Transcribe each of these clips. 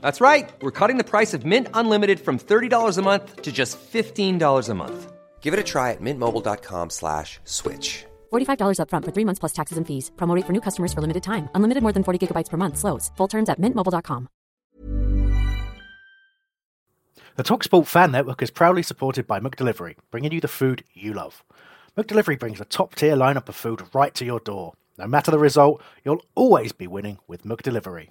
That's right. We're cutting the price of Mint Unlimited from $30 a month to just $15 a month. Give it a try at mintmobile.com slash switch. $45 upfront for three months plus taxes and fees. Promote for new customers for limited time. Unlimited more than 40 gigabytes per month. Slows. Full terms at mintmobile.com. The TalkSport Fan Network is proudly supported by McDelivery, bringing you the food you love. McDelivery brings a top-tier lineup of food right to your door. No matter the result, you'll always be winning with McDelivery.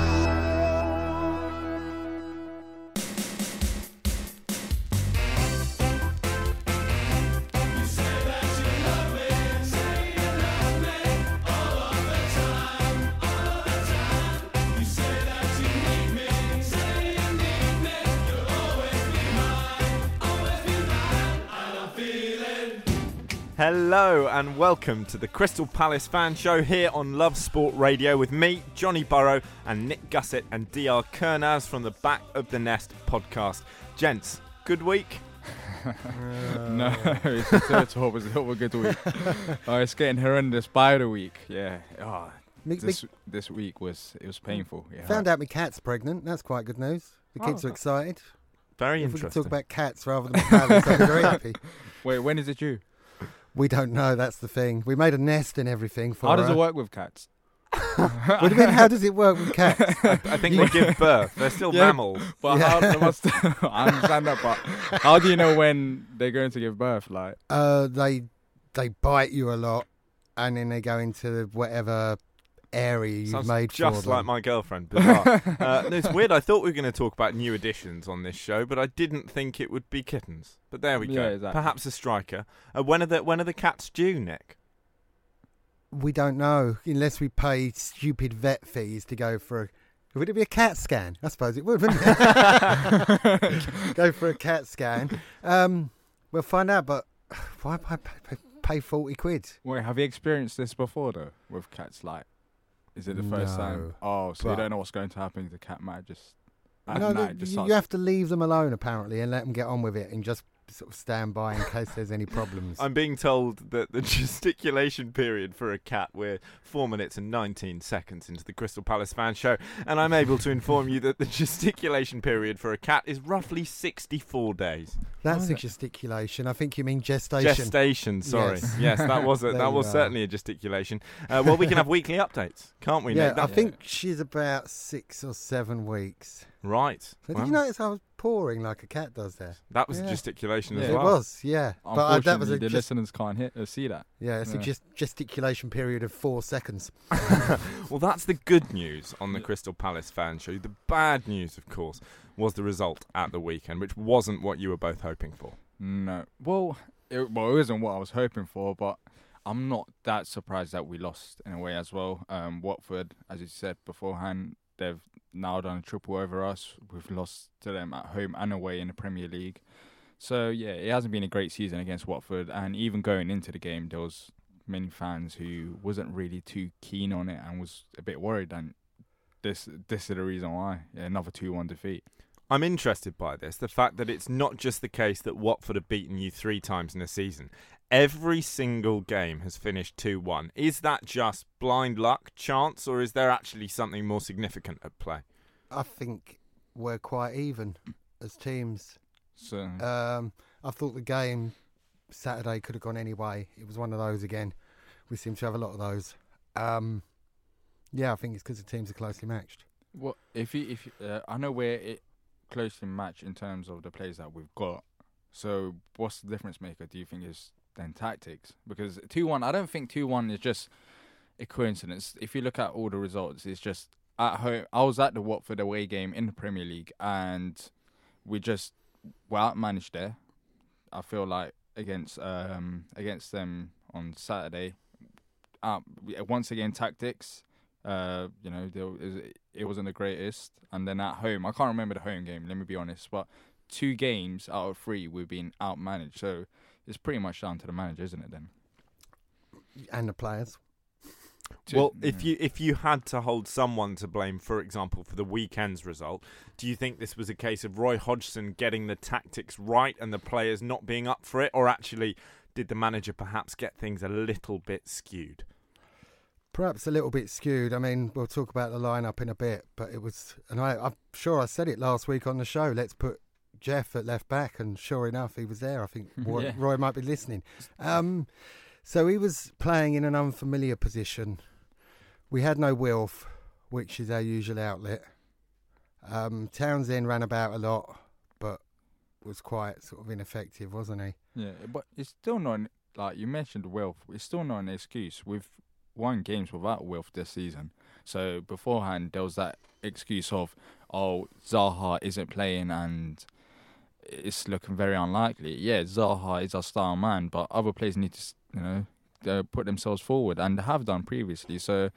Hello and welcome to the Crystal Palace fan show here on Love Sport Radio with me, Johnny Burrow, and Nick Gussett and DR Kernaz from the Back of the Nest podcast. Gents, good week? no, it's, it's, it's, hope it's a good week. oh, it's getting horrendous by the week. Yeah. Oh, Me- this, this week was it was painful. Yeah. Found out my cat's pregnant. That's quite good news. The kids Oh, are excited. Very if we could interesting. talk about cats rather than parrots, I'd be very happy. Wait, when is it due? We don't know. That's the thing. We made a nest and everything for How does her. it work with cats? What do you mean? How does it work with cats? I think they give birth. They're still Yeah. mammals. But Yeah. how, must, I understand that, but how do you know when they're going to give birth? Like, Uh, they they bite you a lot, and then they go into whatever area you've Sounds made just for them. like my girlfriend. Bizarre. uh, no, it's weird. I thought we were going to talk about new additions on this show, but I didn't think it would be kittens. But there we go. Yeah, exactly. Perhaps a striker. Uh, when are the when are the cats due, Nick? We don't know unless we pay stupid vet fees to go for. a... Would it be a cat scan? I suppose it would, wouldn't it? go for a cat scan. Um, we'll find out, but why pay, pay, pay 40 quid? wait, have you experienced this before though with cats? Like, is it the first time? Oh, so but- you don't know what's going to happen. The cat might just No, night the- just you, you have to leave them alone, apparently, and let them get on with it and just sort of stand by in case there's any problems. I'm being told that the gesticulation period for a cat, we're four minutes and 19 seconds into the Crystal Palace fan show, and I'm able to inform you that the gesticulation period for a cat is roughly 64 days. That's a gesticulation. I think you mean gestation. Gestation, sorry. Yes. Yes, that was a, that was are. certainly a gesticulation. Uh, well, we can have weekly updates, can't we? yeah, Nick? I That- think she's about six or seven weeks. Right. So did you notice I was pouring like a cat does there? that was Yeah. gesticulation Yeah. as it was, yeah. But I, that was Unfortunately, a the gest- listeners can't hit, uh, see that. yeah, it's a gest- gesticulation period of four seconds. Well, that's the good news on the Crystal Palace fan show. The bad news, of course, was the result at the weekend, which wasn't what you were both hoping for. No. Well, it, well, it isn't what I was hoping for, but I'm not that surprised that we lost in a way as well. Um, Watford, as you said beforehand, they've now done a triple over us. We've lost to them at home and away in the Premier League. So yeah, it hasn't been a great season against Watford, and even going into the game, there was many fans who wasn't really too keen on it and was a bit worried. And this this is the reason why another two one defeat. I'm interested by this the fact that it's not just the case that Watford have beaten you three times in a season. Every single game has finished 2 1. Is that just blind luck, chance, or is there actually something more significant at play? I think we're quite even as teams. So Um, I thought the game Saturday could have gone any way. It was one of those again. We seem to have a lot of those. Um, yeah, I think it's because the teams are closely matched. Well, if you if you- uh, I know we're it closely matched in terms of the players that we've got. So what's the difference maker? Do you think is then tactics? Because two one, I don't think two one is just a coincidence. If you look at all the results, it's just at home. I was at the Watford away game in the Premier League, and we just were outmanaged there. I feel like against um against them on Saturday. Out once again tactics. Uh, you know, it wasn't the greatest. And then at home, I can't remember the home game. Let me be honest, but two games out of three we've been outmanaged. So it's pretty much down to the manager, isn't it? Then. And the players. Well, if you if you had to hold someone to blame, for example, for the weekend's result, do you think this was a case of Roy Hodgson getting the tactics right and the players not being up for it, or actually did the manager perhaps get things a little bit skewed? Perhaps a little bit skewed. I mean, we'll talk about the lineup in a bit, but it was, and I, I'm sure I said it last week on the show. Let's put Jeff at left back, and sure enough, he was there. I think Roy, Yeah. Roy might be listening. Um, so he was playing in an unfamiliar position. We had no Wilf, which is our usual outlet. Um, Townsend ran about a lot, but was quite sort of ineffective, wasn't he? Yeah, but it's still not like you mentioned Wilf. It's still not an excuse. We've won games without Wilf this season. So beforehand, there was that excuse of, oh, Zaha isn't playing and it's looking very unlikely. Yeah, Zaha is our star man, but other players need to, you know, uh, put themselves forward and have done previously. So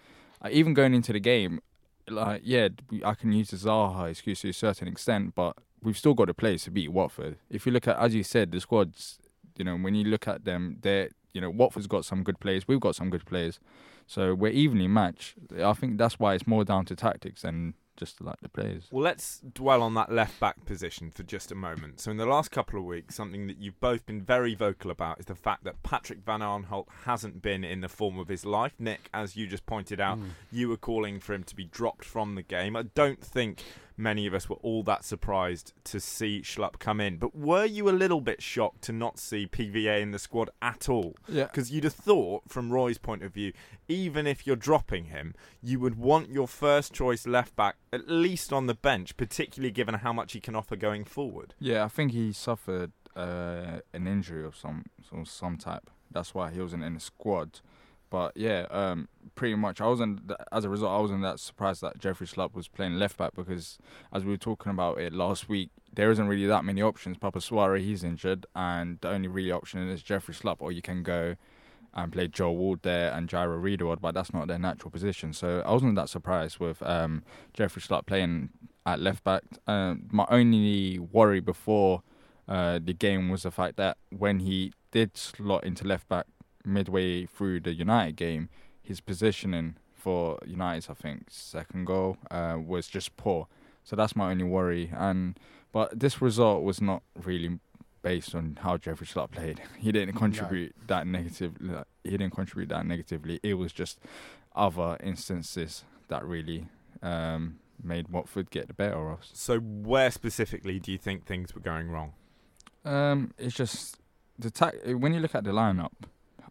uh, even going into the game, like yeah, I can use the Zaha excuse to a certain extent, but we've still got a place to beat Watford. If you look at, as you said, the squads, you know, when you look at them, they're, you know, Watford's got some good players, we've got some good players, so we're evenly matched. I think that's why it's more down to tactics than just like the players. Well, let's dwell on that left back position for just a moment. So, in the last couple of weeks, something that you've both been very vocal about is the fact that Patrick van Aanholt hasn't been in the form of his life. Nick, as you just pointed out, hmm. you were calling for him to be dropped from the game. I don't think many of us were all that surprised to see Schlupp come in, but were you a little bit shocked to not see PVA in the squad at all? Yeah. Because you'd have thought, from Roy's point of view, even if you're dropping him, you would want your first choice left back at least on the bench, particularly given how much he can offer going forward. Yeah, I think he suffered uh, an injury of some some some type. That's why he wasn't in the squad. But yeah, um, pretty much. I wasn't as a result. I wasn't that surprised that Jeffrey Schlupp was playing left back because, as we were talking about it last week, there isn't really that many options. Papa Souaré he's injured, and the only really option is Jeffrey Schlupp, or you can go and play Joe Ward there and Jairo Riedewald, but that's not their natural position. So I wasn't that surprised with um, Jeffrey Schlupp playing at left back. Um, my only worry before uh, the game was the fact that when he did slot into left back midway through the United game, his positioning for United's, I think, second goal uh, was just poor. So that's my only worry. And but this result was not really based on how Jeffrey Schlupp played. He didn't contribute that negative. He didn't contribute that negatively. It was just other instances that really um, made Watford get the better of us. So, where specifically do you think things were going wrong? Um, it's just the ta- when you look at the lineup,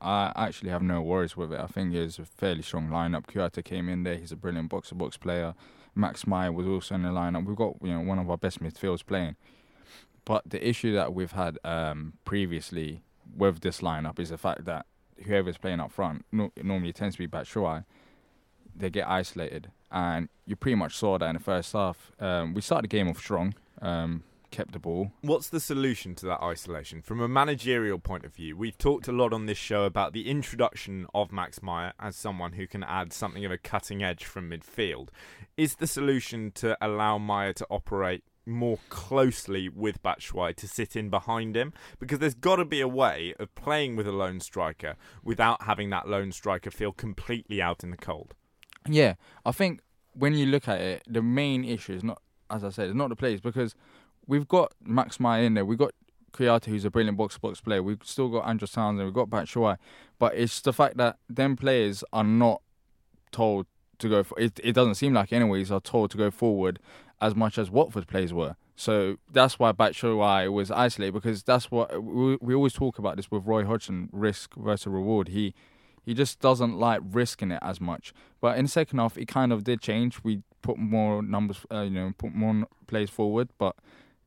I actually have no worries with it. I think it's a fairly strong lineup. Kouyaté came in there; he's a brilliant box-to-box player. Max Meyer was also in the lineup. We've got you know one of our best midfielders playing. But the issue that we've had um, previously with this lineup is the fact that whoever's playing up front no- normally tends to be Batshuayi. They get isolated, and you pretty much saw that in the first half. Um, we started the game off strong, um, kept the ball, What's the solution to that isolation? From a managerial point of view, we've talked a lot on this show about the introduction of Max Meyer as someone who can add something of a cutting edge from midfield. Is the solution to allow Meyer to operate more closely with Batshuayi to sit in behind him? Because there's got to be a way of playing with a lone striker without having that lone striker feel completely out in the cold. Yeah, I think when you look at it, the main issue is not, as I said, it's not the players because we've got Max Meyer in there, we've got Kouyaté, who's a brilliant box box player, we've still got Andros Townsend, we've got Batshuayi, but it's the fact that them players are not told to go. For, it, it doesn't seem like, anyways, are told to go forward as much as Watford players were. So that's why Batshuayi was isolated because that's what we, we always talk about this with Roy Hodgson risk versus reward. He he just doesn't like risking it as much. But in the second half, it kind of did change. We put more numbers, uh, you know, put more plays forward, but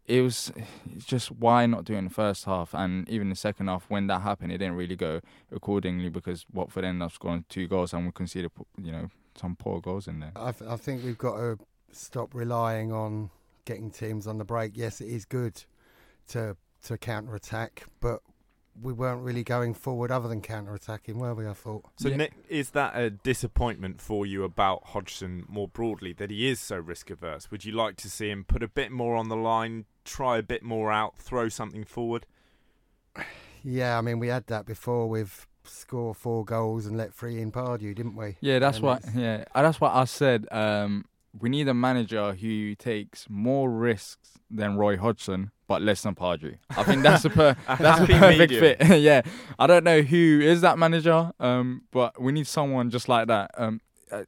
it was just why not do it in the first half and even the second half when that happened it didn't really go accordingly because Watford ended up scoring two goals and we conceded you know some poor goals in there. I, th- I think we've got to stop relying on getting teams on the break. Yes, it is good to to counter attack, but we weren't really going forward other than counter attacking, were we? I thought. So, yeah. Nick, is that a disappointment for you about Hodgson more broadly that he is so risk averse? Would you like to see him put a bit more on the line, try a bit more out, throw something forward? Yeah, I mean, we had that before with score four goals and let three in Pardew, didn't we? Yeah, that's and what. Yeah, that's what I said. Um, we need a manager who takes more risks than Roy Hodgson, but less than Pardew. I think that's a per- that's a perfect fit. yeah, I don't know who is that manager, um, but we need someone just like that. Um, uh,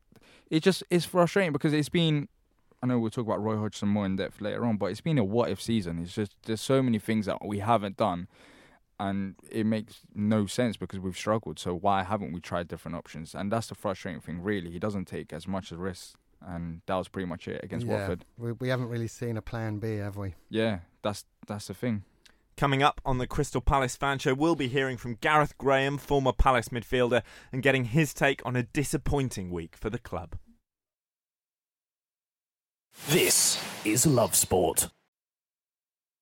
it just is frustrating because it's been. I know we'll talk about Roy Hodgson more in depth later on, but it's been a what if season. It's just there's so many things that we haven't done, and it makes no sense because we've struggled. So why haven't we tried different options? And that's the frustrating thing. Really, he doesn't take as much risk, and that was pretty much it against yeah, Watford. We, we haven't really seen a plan B, have we? Yeah, that's that's the thing. Coming up on the Crystal Palace fan show, we'll be hearing from Gareth Graham, former Palace midfielder, and getting his take on a disappointing week for the club. This is Love Sport.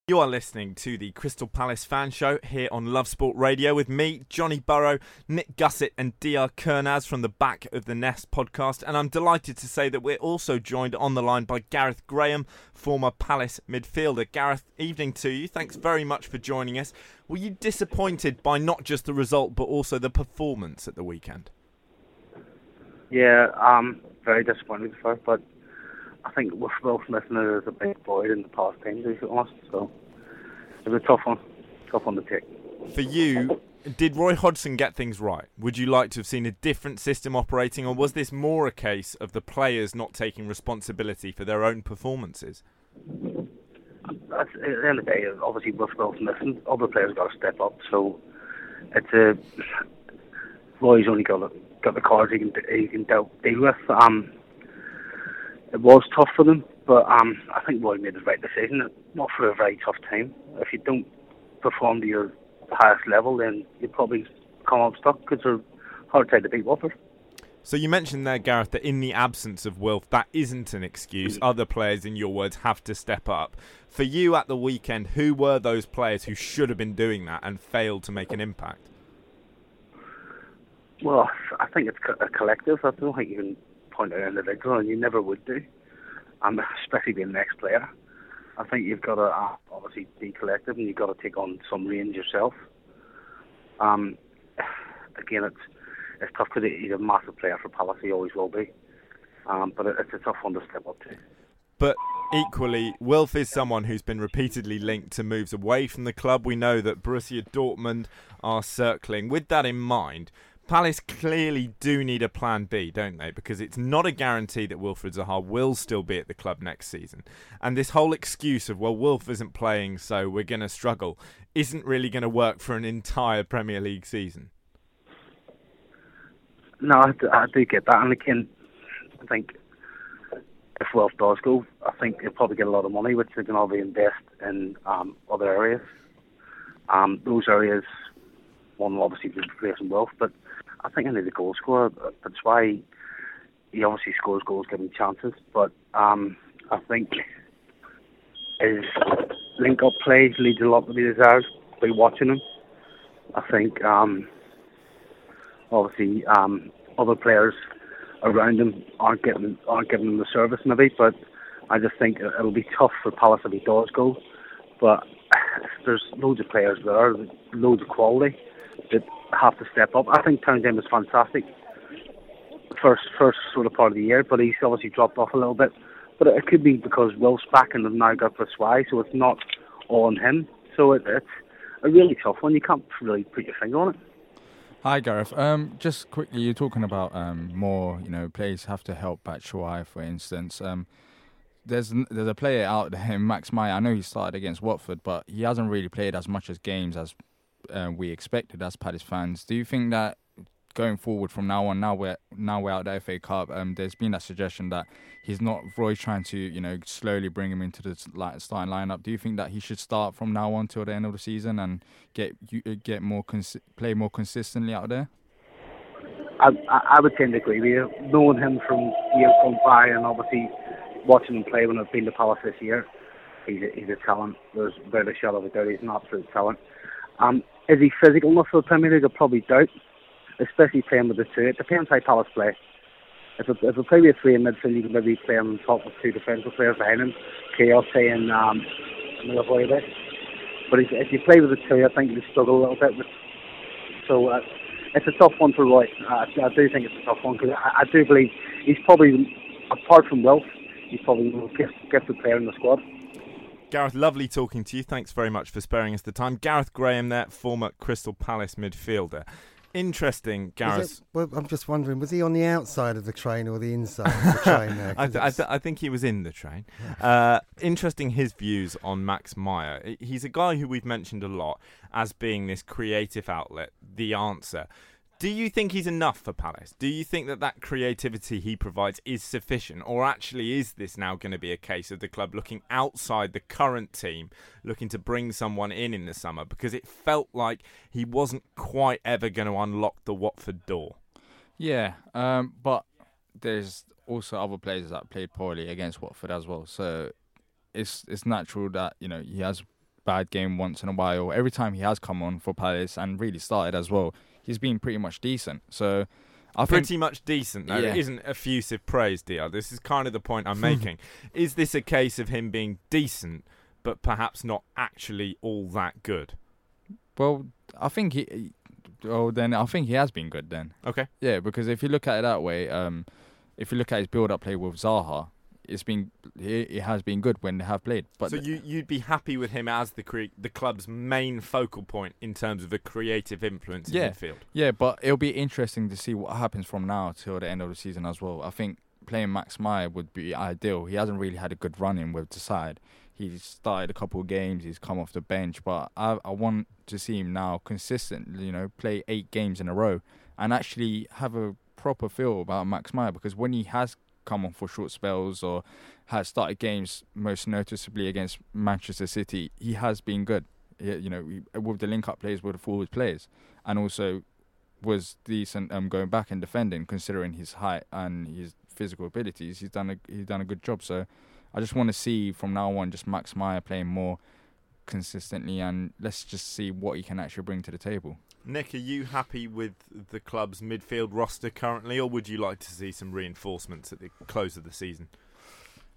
You are listening to the Crystal Palace fan show here on Love Sport Radio with me, Johnny Burrow, Nick Gussett, and Dr. Kernaz from the Back of the Nest podcast. And I'm delighted to say that we're also joined on the line by Gareth Graham, former Palace midfielder. Gareth, evening to you. Thanks very much for joining us. Were you disappointed by not just the result but also the performance at the weekend? Yeah, um, very disappointed for, but I think Will Smith now as a big boy in the past team, to be honest. So it was a tough one, tough one to take. For you, did Roy Hodgson get things right? Would you like to have seen a different system operating, or was this more a case of the players not taking responsibility for their own performances? At the end of the day, obviously with Will Smith, and other players got to step up. So it's a Roy's only got got the cards he can he can deal, deal with. Um, it was tough for them, but um, I think Roy made the right decision. Not for a very tough time. If you don't perform to your highest level, then you probably come up stuck because they're hard to beat Watford. So you mentioned there, Gareth, that in the absence of Wilf, that isn't an excuse. Other players, in your words, have to step up. For you at the weekend, who were those players who should have been doing that and failed to make an impact? Well, I think it's a collective. I don't think you can point out individual, and you never would do, um, especially being the next player. I think you've got to uh, obviously be collective, and you've got to take on some range yourself. Um, again, it's it's tough because he's a massive player for Palace. He always will be, um, but it's a tough one to step up to. But equally, Wilf is someone who's been repeatedly linked to moves away from the club. We know that Borussia Dortmund are circling. With that in mind, Palace clearly do need a plan B, don't they? Because it's not a guarantee that Wilfred Zaha will still be at the club next season. And this whole excuse of, well, Wolf isn't playing, so we're going to struggle, isn't really going to work for an entire Premier League season. No, I do, I do get that. And again, I think if Wilf does go, I think he'll probably get a lot of money, which they can all invest in um, other areas. Um, those areas, one will obviously be replacing Wilf, but I think I need a goal scorer. That's why he obviously scores goals, giving chances. But um, I think his link-up plays leads a lot to be desired by watching him. I think um, obviously um, other players around him aren't getting aren't giving him the service maybe, but I just think it'll be tough for Palace if he does go. But there's loads of players there, loads of quality that have to step up. I think Townsend was fantastic first first sort of part of the year, but he's obviously dropped off a little bit. But it could be because Will's back and they've now got Batshuayi, so it's not all on him. So it, it's a really tough one. You can't really put your finger on it. Hi Gareth. Um, just quickly, you're talking about um, more, you know, players have to help Batshuayi, for instance. Um, there's there's a player out there, Max Meyer. I know he started against Watford, but he hasn't really played as much as games as uh, we expected as Palace fans. Do you think that going forward from now on, now we're now we're out of the FA Cup. Um, there's been that suggestion that he's not Roy trying to you know slowly bring him into the starting lineup. Do you think that he should start from now on till the end of the season and get uh, get more consi- play more consistently out there? I, I, would tend to agree with you. Knowing him from years gone by and obviously watching him play when I've been to Palace this year, he's a, he's a talent. There's without a shadow of a doubt he's an absolute talent. Um, is he physical enough for the Premier League? I probably doubt, especially playing with the two. It depends how Palace play. If we, if we play with three in midfield, you can maybe play on top with two defensive players behind him, Kouyaté and um, Milivojevic. But if, if you play with the two, I think you struggle a little bit. With, so uh, it's a tough one for Roy. I, I do think it's a tough one because I, I do believe he's probably, apart from Wilf, he's probably the most gift- gifted player in the squad. Gareth, lovely talking to you. Thanks very much for sparing us the time. Gareth Graham, there, former Crystal Palace midfielder. Interesting, Gareth. well, I'm just wondering, was he on the outside of the train or the inside of the train there? I, th- I, th- I think he was in the train. Uh, interesting his views on Max Meyer. He's a guy who we've mentioned a lot as being this creative outlet, the answer. Do you think he's enough for Palace? Do you think that that creativity he provides is sufficient? Or actually, is this now going to be a case of the club looking outside the current team, looking to bring someone in in the summer? Because it felt like he wasn't quite ever going to unlock the Watford door. Yeah, um, but there's also other players that played poorly against Watford as well. So it's it's natural that you know he has bad game once in a while. Every time he has come on for Palace and really started as well, he's been pretty much decent. So I Pretty think much decent, though. Yeah. It isn't effusive praise, DR. This is kind of the point I'm making. is this a case of him being decent, but perhaps not actually all that good? well, I think he. Oh, then I think he has been good then. Okay. Yeah, because if you look at it that way, um, if you look at his build-up play with Zaha, it's been it, it has been good when they have played. But so you you'd be happy with him as the cre- the club's main focal point in terms of a creative influence in Yeah. midfield. Yeah, but it'll be interesting to see what happens from now till the end of the season as well. I think playing Max Meyer would be ideal. He hasn't really had a good run in with the side. He's started a couple of games, he's come off the bench, but I, I want to see him now consistently, you know, play eight games in a row and actually have a proper feel about Max Meyer because when he has come on for short spells or has started games, most noticeably against Manchester City, he has been good. You know, with the link-up plays with the forward players, and also was decent um, going back and defending, considering his height and his physical abilities. He's done a he's done a good job. So I just want to see from now on just Max Meyer playing more consistently, and let's just see what he can actually bring to the table. Nick, are you happy with the club's midfield roster currently, or would you like to see some reinforcements at the close of the season?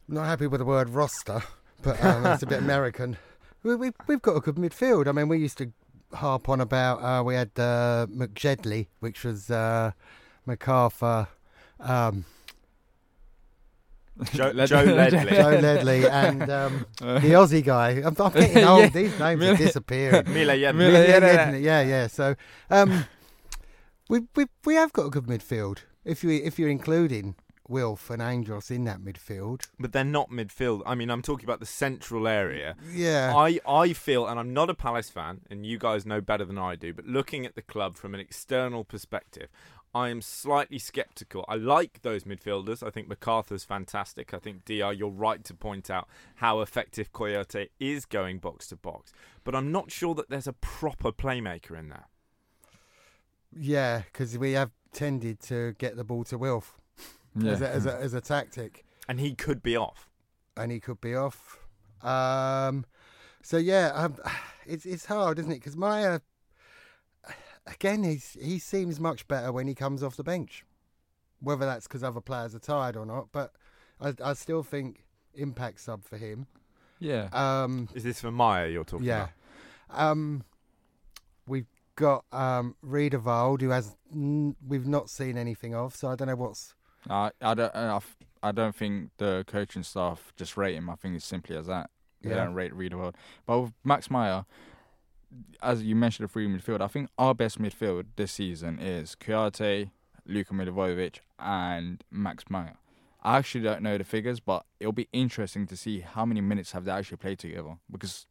Not happy with the word roster, but um, it's a bit American. We, we, we've got a good midfield. I mean, we used to harp on about uh, we had uh, McJedley, which was uh, McArthur, um, Joe, Led- Joe Ledley. Joe Ledley, and um, the Aussie guy. I'm, I'm getting old. Yeah. These names Mil- are disappearing. Mile Jedinak. Mile Yeah, Jedinak. yeah, yeah, yeah. So um, we we we have got a good midfield. If you if you're including Wilf and Angels in that midfield, But they're not midfield. I mean, I'm talking about the central area. yeah. I, I feel, and I'm not a Palace fan, and you guys know better than I do, but looking at the club from an external perspective, I am slightly sceptical. I like those midfielders. I think McArthur's fantastic. I think DR, you're right to point out how effective Kouyaté is going box to box. But I'm not sure that there's a proper playmaker in there. Yeah, because we have tended to get the ball to Wilf Yeah. as, a, as, a, as a tactic, And he could be off. and he could be off. Um, so yeah, um, it's it's hard, isn't it? Because Meyer, again, he's he seems much better when he comes off the bench. Whether that's because other players are tired or not, but I, I still think impact sub for him. yeah. Um, Is this for Meyer you're talking about. yeah. about? Um, we've got um, Riedewald, who has n- we've not seen anything of, so I don't know what's. I I don't I, f- I don't think the coaching staff just rate him. I think it's simply as that. They Yeah. don't rate Riedewald. But with Max Meyer, as you mentioned, the free midfield. I think our best midfield this season is Kouyaté, Luka Milivojevic, and Max Meyer. I actually don't know the figures, but it'll be interesting to see how many minutes have they actually played together. Because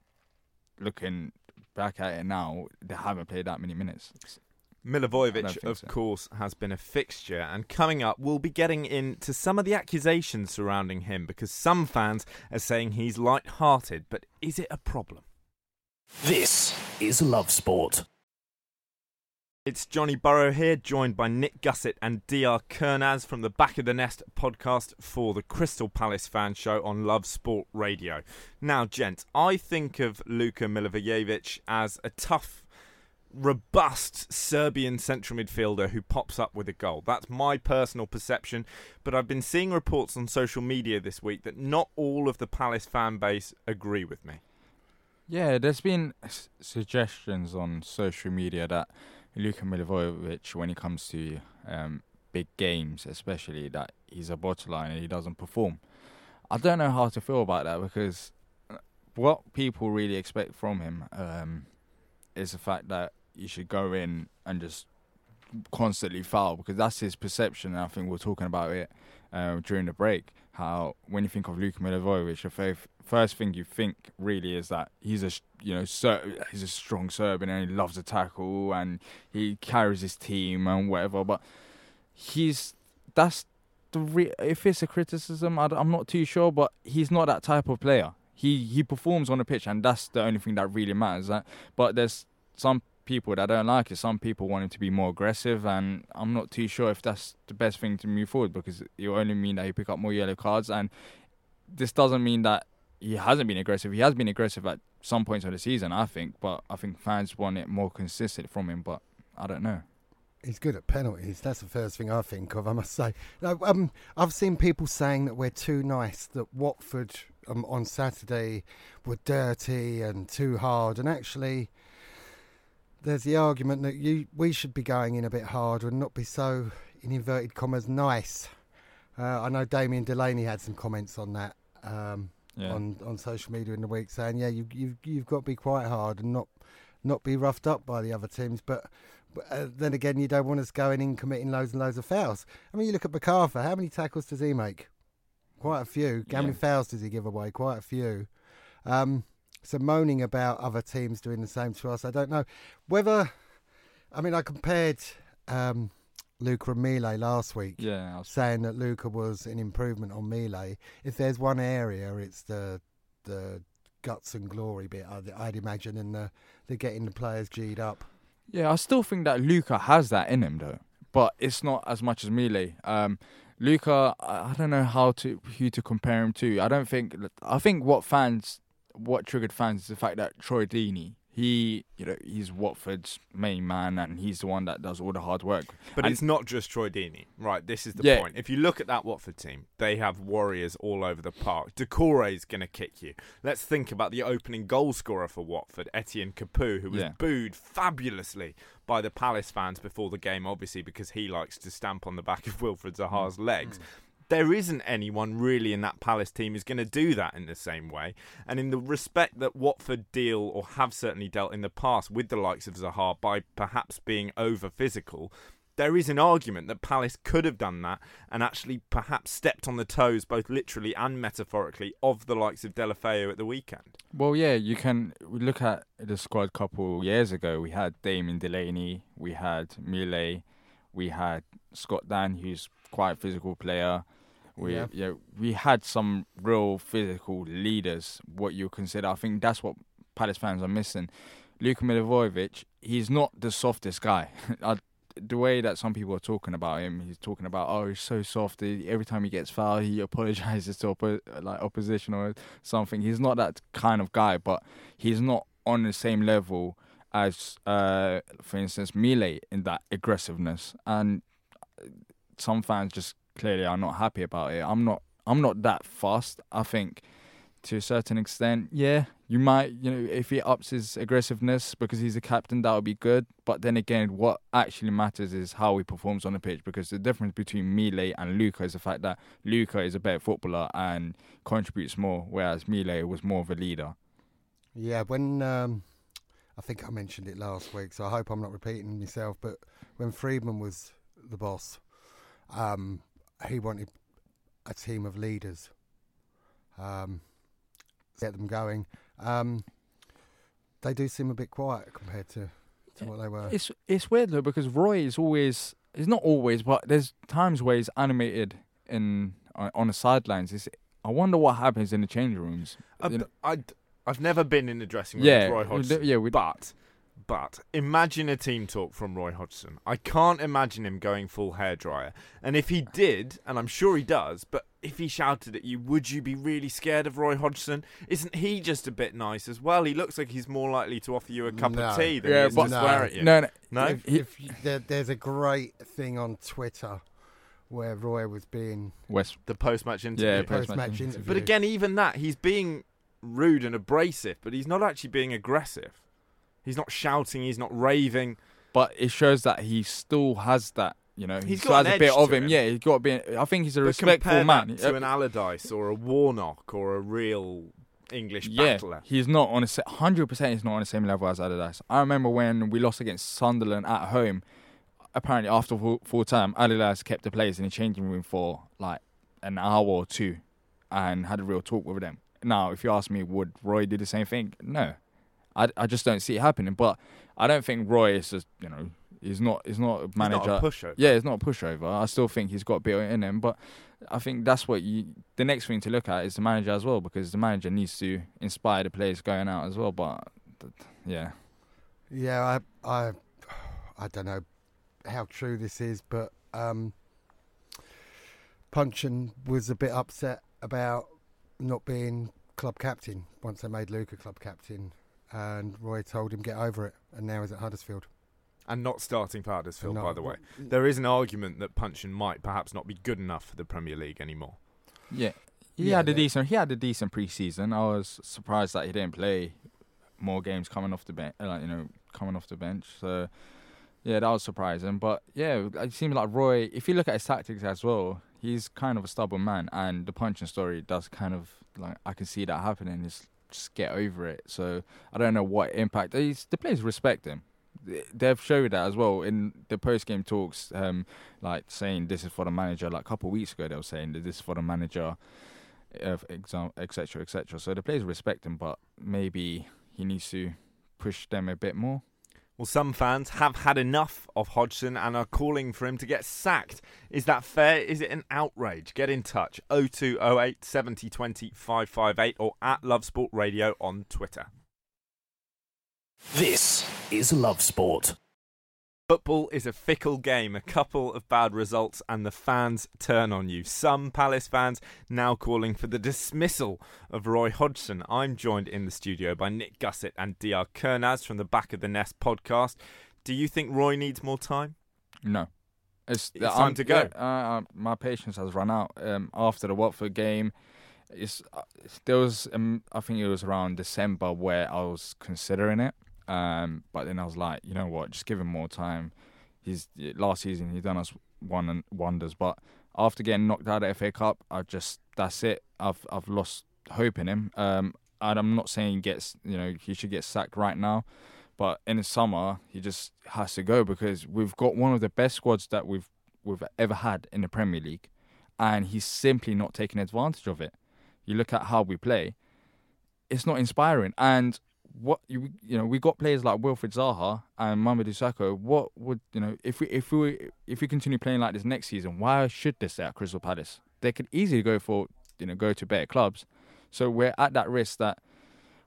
looking back at it now, they haven't played that many minutes. Milivojevic, of so. course, has been a fixture, and coming up, we'll be getting into some of the accusations surrounding him because some fans are saying he's light-hearted, but is it a problem? This is Love Sport. It's Johnny Burrow here, joined by Nick Gussett and DR Kernaz from the Back of the Nest podcast for the Crystal Palace fan show on Love Sport Radio. Now, gents, I think of Luka Milivojevic as a tough, robust Serbian central midfielder who pops up with a goal. That's my personal perception, but I've been seeing reports on social media this week that not all of the Palace fan base agree with me. Yeah, there's been s- suggestions on social media that Luka Milivojevic, when it comes to um, big games, especially, that he's a bottler and he doesn't perform. I don't know how to feel about that because uh, what people really expect from him um, is the fact that you should go in and just constantly foul because that's his perception. And I think we we're talking about it uh, during the break. How when you think of Luka Milivojevic, the fir- first thing you think really is that he's a you know Ser- he's a strong Serbian and he loves to tackle and he carries his team and whatever. But he's that's the re- if it's a criticism, I, am not too sure. But he's not that type of player. He he performs on the pitch, and that's the only thing that really matters. That, but there's some people that don't like it. Some people want him to be more aggressive, and I'm not too sure if that's the best thing to move forward because it will only mean that he pick up more yellow cards. And this doesn't mean that he hasn't been aggressive. He has been aggressive at some points of the season, I think. But I think fans want it more consistent from him. But I don't know. He's good at penalties. That's the first thing I think of. I must say. No, um, I've seen people saying that we're too nice. That Watford um, on Saturday were dirty and too hard, and actually, there's the argument that you we should be going in a bit harder and not be so, in inverted commas, nice. Uh, I know Damien Delaney had some comments on that um, Yeah. on on social media in the week, saying, "Yeah, you you you've got to be quite hard and not not be roughed up by the other teams." But, but uh, then again, you don't want us going in committing loads and loads of fouls. I mean, you look at Bacarfa. How many tackles does he make? Quite a few. How many Yeah. fouls does he give away? Quite a few. Um, so moaning about other teams doing the same to us, I don't know whether. I mean, I compared um, Luka and Mile last week Yeah, was saying that Luka was an improvement on Mile. If there's one area, it's the the guts and glory bit. I'd, I'd imagine, and the the getting the players g'd up. Yeah, I still think that Luka has that in him though, but it's not as much as Mile. Um, Luka, I I don't know how to who to compare him to. I don't think. I think what fans, what triggered fans is the fact that Troy Deeney, he, you know, he's Watford's main man and he's the one that does all the hard work. But And- it's not just Troy Deeney, right? This is the Yeah. point. If you look at that Watford team, they have warriors all over the park. Doucouré is going to kick you. Let's think about the opening goal scorer for Watford, Etienne Capoue, who was Yeah. booed fabulously by the Palace fans before the game, obviously because he likes to stamp on the back of Wilfred Zaha's Mm. legs. There isn't anyone really in that Palace team who's going to do that in the same way. And in the respect that Watford deal or have certainly dealt in the past with the likes of Zaha by perhaps being over physical, there is an argument that Palace could have done that and actually perhaps stepped on the toes, both literally and metaphorically, of the likes of Deulofeu at the weekend. Well, yeah, you can look at the squad a couple years ago. We had Damien Delaney, we had Mile, we had Scott Dann, who's quite a physical player. We Yeah. yeah. we had some real physical leaders. What you consider, I think that's what Palace fans are missing. Luka Milivojevic, he's not the softest guy. The way that some people are talking about him, he's talking about, oh, he's so soft. Every time he gets fouled, he apologizes to oppo- like opposition or something. He's not that kind of guy, but he's not on the same level as, uh, for instance, Mile in that aggressiveness. And some fans just clearly are not happy about it. I'm not. I'm not that fast. I think to a certain extent, yeah, you might, you know, if he ups his aggressiveness because he's a captain, that would be good. But then again, what actually matters is how he performs on the pitch because the difference between Mile and Luka is the fact that Luka is a better footballer and contributes more, whereas Mile was more of a leader. Yeah, when um, I think I mentioned it last week, so I hope I'm not repeating myself. But when Freedman was the boss, um, he wanted a team of leaders, um, get them going. Um, they do seem a bit quiet compared to to what they were. It's it's weird though because Roy is always it's not always, but there's times where he's animated in on on the sidelines. It's, I wonder what happens in the changing rooms. Uh, You know- I, I've never been in the dressing room Yeah, with Roy we Hodgson. yeah, we- but but imagine a team talk from Roy Hodgson. I can't imagine him going full hairdryer. And if he did, and I'm sure he does, but if he shouted at you, would you be really scared of Roy Hodgson? Isn't he just a bit nice as well? He looks like he's more likely to offer you a cup No. of tea than Yeah, he is but- to swear at you. No, no, No? If, if you- there, there's a great thing on Twitter where Roy was being West. The post-match interview. Yeah, post-match post-match interview. But again, even that, he's being rude and abrasive, but he's not actually being aggressive. He's not shouting, he's not raving. But it shows that he still has that. You know, he He's still got has a bit of him. him. Yeah, he's got a bit. I think he's a But respectful man. to an Allardyce or a Warnock or a real English yeah, battler. he's not on a hundred percent. He's not on the same level as Allardyce. I remember when we lost against Sunderland at home. Apparently, after full, full time, Allardyce kept the players in the changing room for like an hour or two, and had a real talk with them. Now, if you ask me, would Roy do the same thing? No, I, I just don't see it happening. But I don't think Roy is just you know he's not he's not a not a manager. pushover. Yeah, he's not a pushover. I still think he's got a bit in him, but I think that's what you. The next thing to look at is the manager as well, because the manager needs to inspire the players going out as well. But yeah, Yeah, I, I, I don't know how true this is, but um, Puncheon was a bit upset about not being club captain once they made Luca club captain, and Roy told him get over it, and now he's at Huddersfield. And not starting for Huddersfield, No. by the way. Mm, mm. There is an argument that Puncheon might perhaps not be good enough for the Premier League anymore. yeah, he Yeah, had a that- decent. He had a decent preseason. I was surprised that he didn't play more games coming off the bench. Uh, like you know, coming off the bench. So yeah, that was surprising. But yeah, it seems like Roy. If you look at his tactics as well, he's kind of a stubborn man, and the Puncheon story does kind of like I can see that happening. Is just get over it. So I don't know what impact he's, the players respect him. They- They've showed that as well in the post game talks, um, like saying this is for the manager. Like a couple of weeks ago, they were saying that this is for the manager, etc., etc. So the players respect him, but maybe he needs to push them a bit more. Well, some fans have had enough of Hodgson and are calling for him to get sacked. Is that fair? Is it an outrage? Get in touch 0208 70 20 558 or at Love Sport Radio on Twitter. This is Love Sport. Football is a fickle game. A couple of bad results and the fans turn on you. Some Palace fans now calling for the dismissal of Roy Hodgson. I'm joined in the studio by Nick Gussett and Dr. Kernaz from the Back of the Nest podcast. Do you think Roy needs more time? No. It's, It's time to go. yeah, uh, uh, my patience has run out um, after the Watford game. It's, uh, there was um, I think it was around December where I was considering it, um, but then I was like, you know what, just give him more time. He's last season he done us one and wonders, but after getting knocked out of FA Cup, I just that's it. I've I've lost hope in him. Um, and I'm not saying he gets you know he should get sacked right now, but in the summer he just has to go because we've got one of the best squads that we've we've ever had in the Premier League, and he's simply not taking advantage of it. You look at how we play; it's not inspiring. And what you you know we got players like Wilfred Zaha and Mamadou Sakho. What would you know if we if we if we continue playing like this next season? Why should they stay at Crystal Palace? They could easily go for you know go to better clubs. So we're at that risk that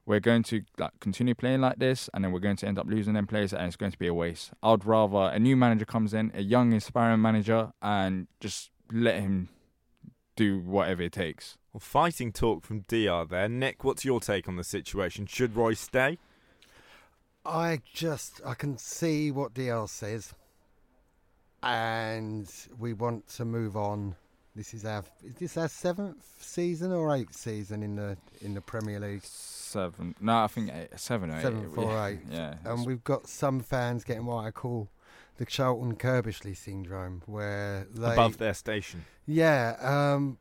we're going to like continue playing like this, and then we're going to end up losing them players, and it's going to be a waste. I'd rather a new manager comes in, a young, inspiring manager, and just let him do whatever it takes. Well, fighting talk from DR there. Nick, what's your take on the situation? Should Roy stay? I just I can see what DL says, and we want to move on. This is our is this our seventh season or eighth season in the in the Premier League? Seven, no, I think eight, seven or eight. Seventh or yeah, eighth. Yeah, And we've got some fans getting what I call the Charlton Curbishley syndrome, where they Above their station. Yeah, um,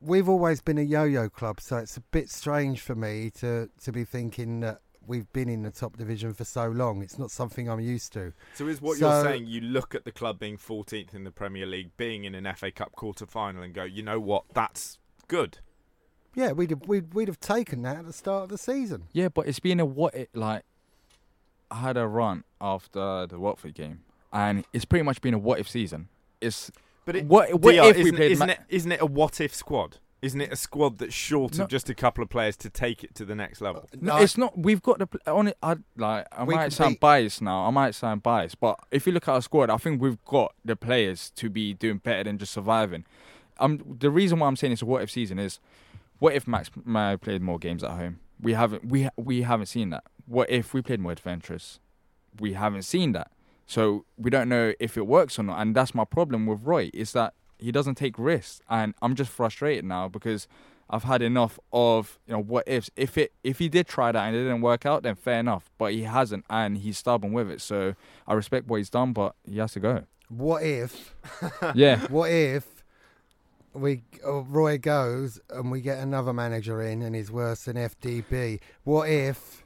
we've always been a yo-yo club, so it's a bit strange for me to to be thinking that we've been in the top division for so long. It's not something I'm used to. So is what So- you're saying, you look at the club being 14th in the Premier League, being in an FA Cup quarter final, and go, you know what, that's good. Yeah, we'd have, we'd we'd have taken that at the start of the season. Yeah, but it's been a what it like. I had a run after the Watford game, and it's pretty much been a what if season. It's But it, what, what DR, if we isn't, played? isn't Ma- it, isn't it a what if squad? Isn't it a squad that's short No. of just a couple of players to take it to the next level? No, it's not. We've got the pl- on it. I like. I We might sound beat- biased now. I might sound biased, but if you look at our squad, I think we've got the players to be doing better than just surviving. Um, the reason why I'm saying it's a what if season is, what if Max Meyer played more games at home? We haven't. We we haven't seen that. What if we played more adventurous? We haven't seen that. So we don't know if it works or not. And that's my problem with Roy is that he doesn't take risks, and I'm just frustrated now because I've had enough of you know what ifs. If it if he did try that and it didn't work out, then fair enough. But he hasn't, and he's stubborn with it. So I respect what he's done, but he has to go. What if? Yeah. What if we uh, Roy goes and we get another manager in and he's worse than FDB? What if?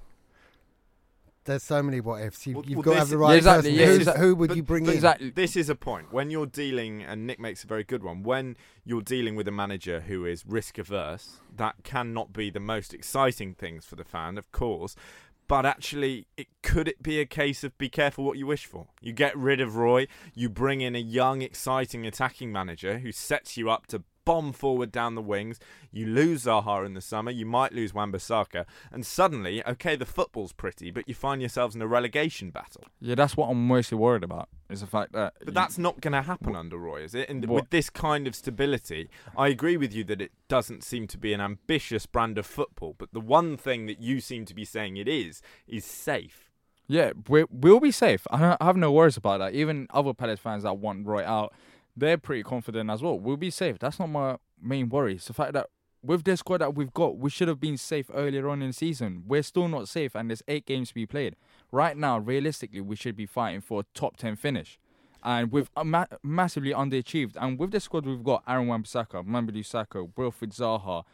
There's so many what ifs. You, you've well, got to have the right Yeah, exactly, person. yeah, exactly. Who would But- you bring in? exactly. This is a point. When you're dealing, and Nick makes a very good one, when you're dealing with a manager who is risk averse, that cannot be the most exciting things for the fan, of course. But actually, it could it be a case of be careful what you wish for? You get rid of Roy, you bring in a young, exciting attacking manager who sets you up to bomb forward down the wings. You lose Zaha in the summer, you might lose Wan-Bissaka, and suddenly, okay, the football's pretty, but you find yourselves in a relegation battle. Yeah, that's what I'm mostly worried about. Is the fact that. But that's not going to happen under Roy, is it? And What- with this kind of stability, I agree with you that it doesn't seem to be an ambitious brand of football. But the one thing that you seem to be saying it is is safe. Yeah, we we'll be safe. I I have no worries about that. Even other Palace fans that want Roy out, they're pretty confident as well. We'll be safe. That's not my main worry. It's the fact that with the squad that we've got, we should have been safe earlier on in the season. We're still not safe, and there's eight games to be played. Right now, realistically, we should be fighting for a top 10 finish. And we've uh, ma- massively underachieved. And with the squad we've got, Aaron Wan-Bissaka, Mamadou Sakho, Wilfried Zaha,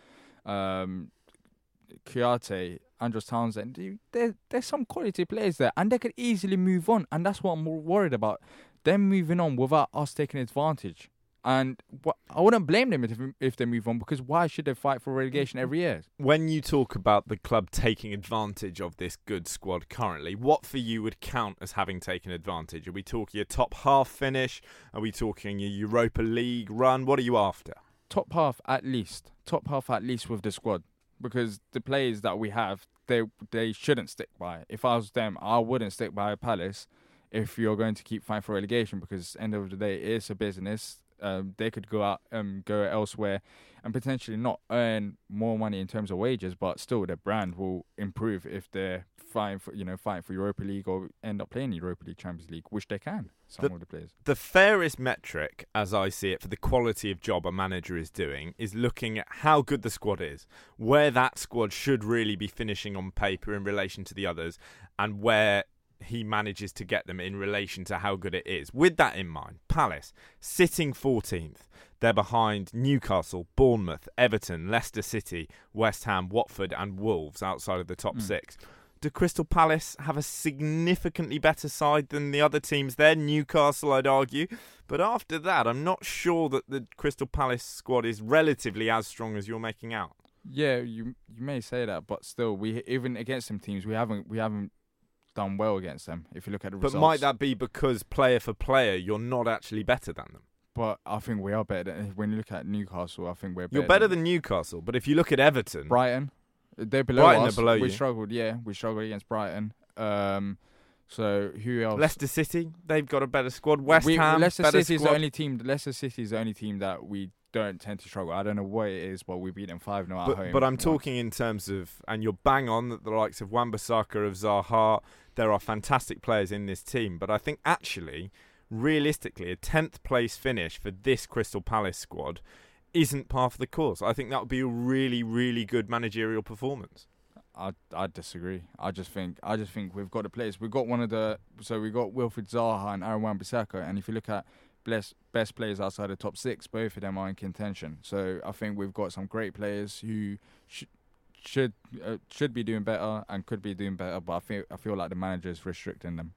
um, Kouyaté, Andros Townsend, there, there's some quality players there, and they could easily move on, and that's what I'm worried about. Them moving on without us taking advantage, and what, I wouldn't blame them if if they move on because why should they fight for relegation every year? When you talk about the club taking advantage of this good squad currently, what for you would count as having taken advantage? Are we talking a top half finish? Are we talking a Europa League run? What are you after? Top half at least, top half at least with the squad, because the players that we have, they they shouldn't stick by. If I was them, I wouldn't stick by Palace. If you're going to keep fighting for relegation, because end of the day, it's a business. Um, they could go out and go elsewhere and potentially not earn more money in terms of wages, but still their brand will improve if they're fighting for you know fighting for Europa League or end up playing Europa League, Champions League, which they can. Some The- of the players. The fairest metric, as I see it, for the quality of job a manager is doing is looking at how good the squad is, where that squad should really be finishing on paper in relation to the others, and where he manages to get them in relation to how good it is. With that in mind, Palace sitting 14th. They're behind Newcastle, Bournemouth, Everton, Leicester City, West Ham, Watford, and Wolves outside of the top Mm. six. Do Crystal Palace have a significantly better side than the other teams there? Newcastle, I'd argue. But after that, I'm not sure that the Crystal Palace squad is relatively as strong as you're making out. Yeah, you you may say that, but still, we even against some teams, we haven't we haven't done well against them. If you look at the But results, but might that be because player for player, you're not actually better than them? But I think we are better. Than, when you look at Newcastle, I think we're better. You're better than Newcastle, but if you look at Everton, Brighton. They're below Brighton are us. below we you. struggled. Yeah, we struggled against Brighton. Um, so who else? Leicester City, they've got a better squad. West we, Ham, Leicester City is the only team. Leicester City is the only team that we don't tend to struggle. I don't know what it is, but we beat them five 0 at but, home. but I'm talking in terms of, and you're bang on that the likes of Wan-Bissaka, of Zaha, there are fantastic players in this team. But I think actually, realistically, a 10th place finish for this Crystal Palace squad isn't part of the course. I think that would be a really, really good managerial performance. I I disagree. I just think I just think we've got the players. We've got one of the so we've got Wilfried Zaha and Aaron Wan-Bissaka, and if you look at best best players outside the top six, both of them are in contention. So I think we've got some great players who sh- should uh, should be doing better and could be doing better. But I feel I feel like the manager is restricting them.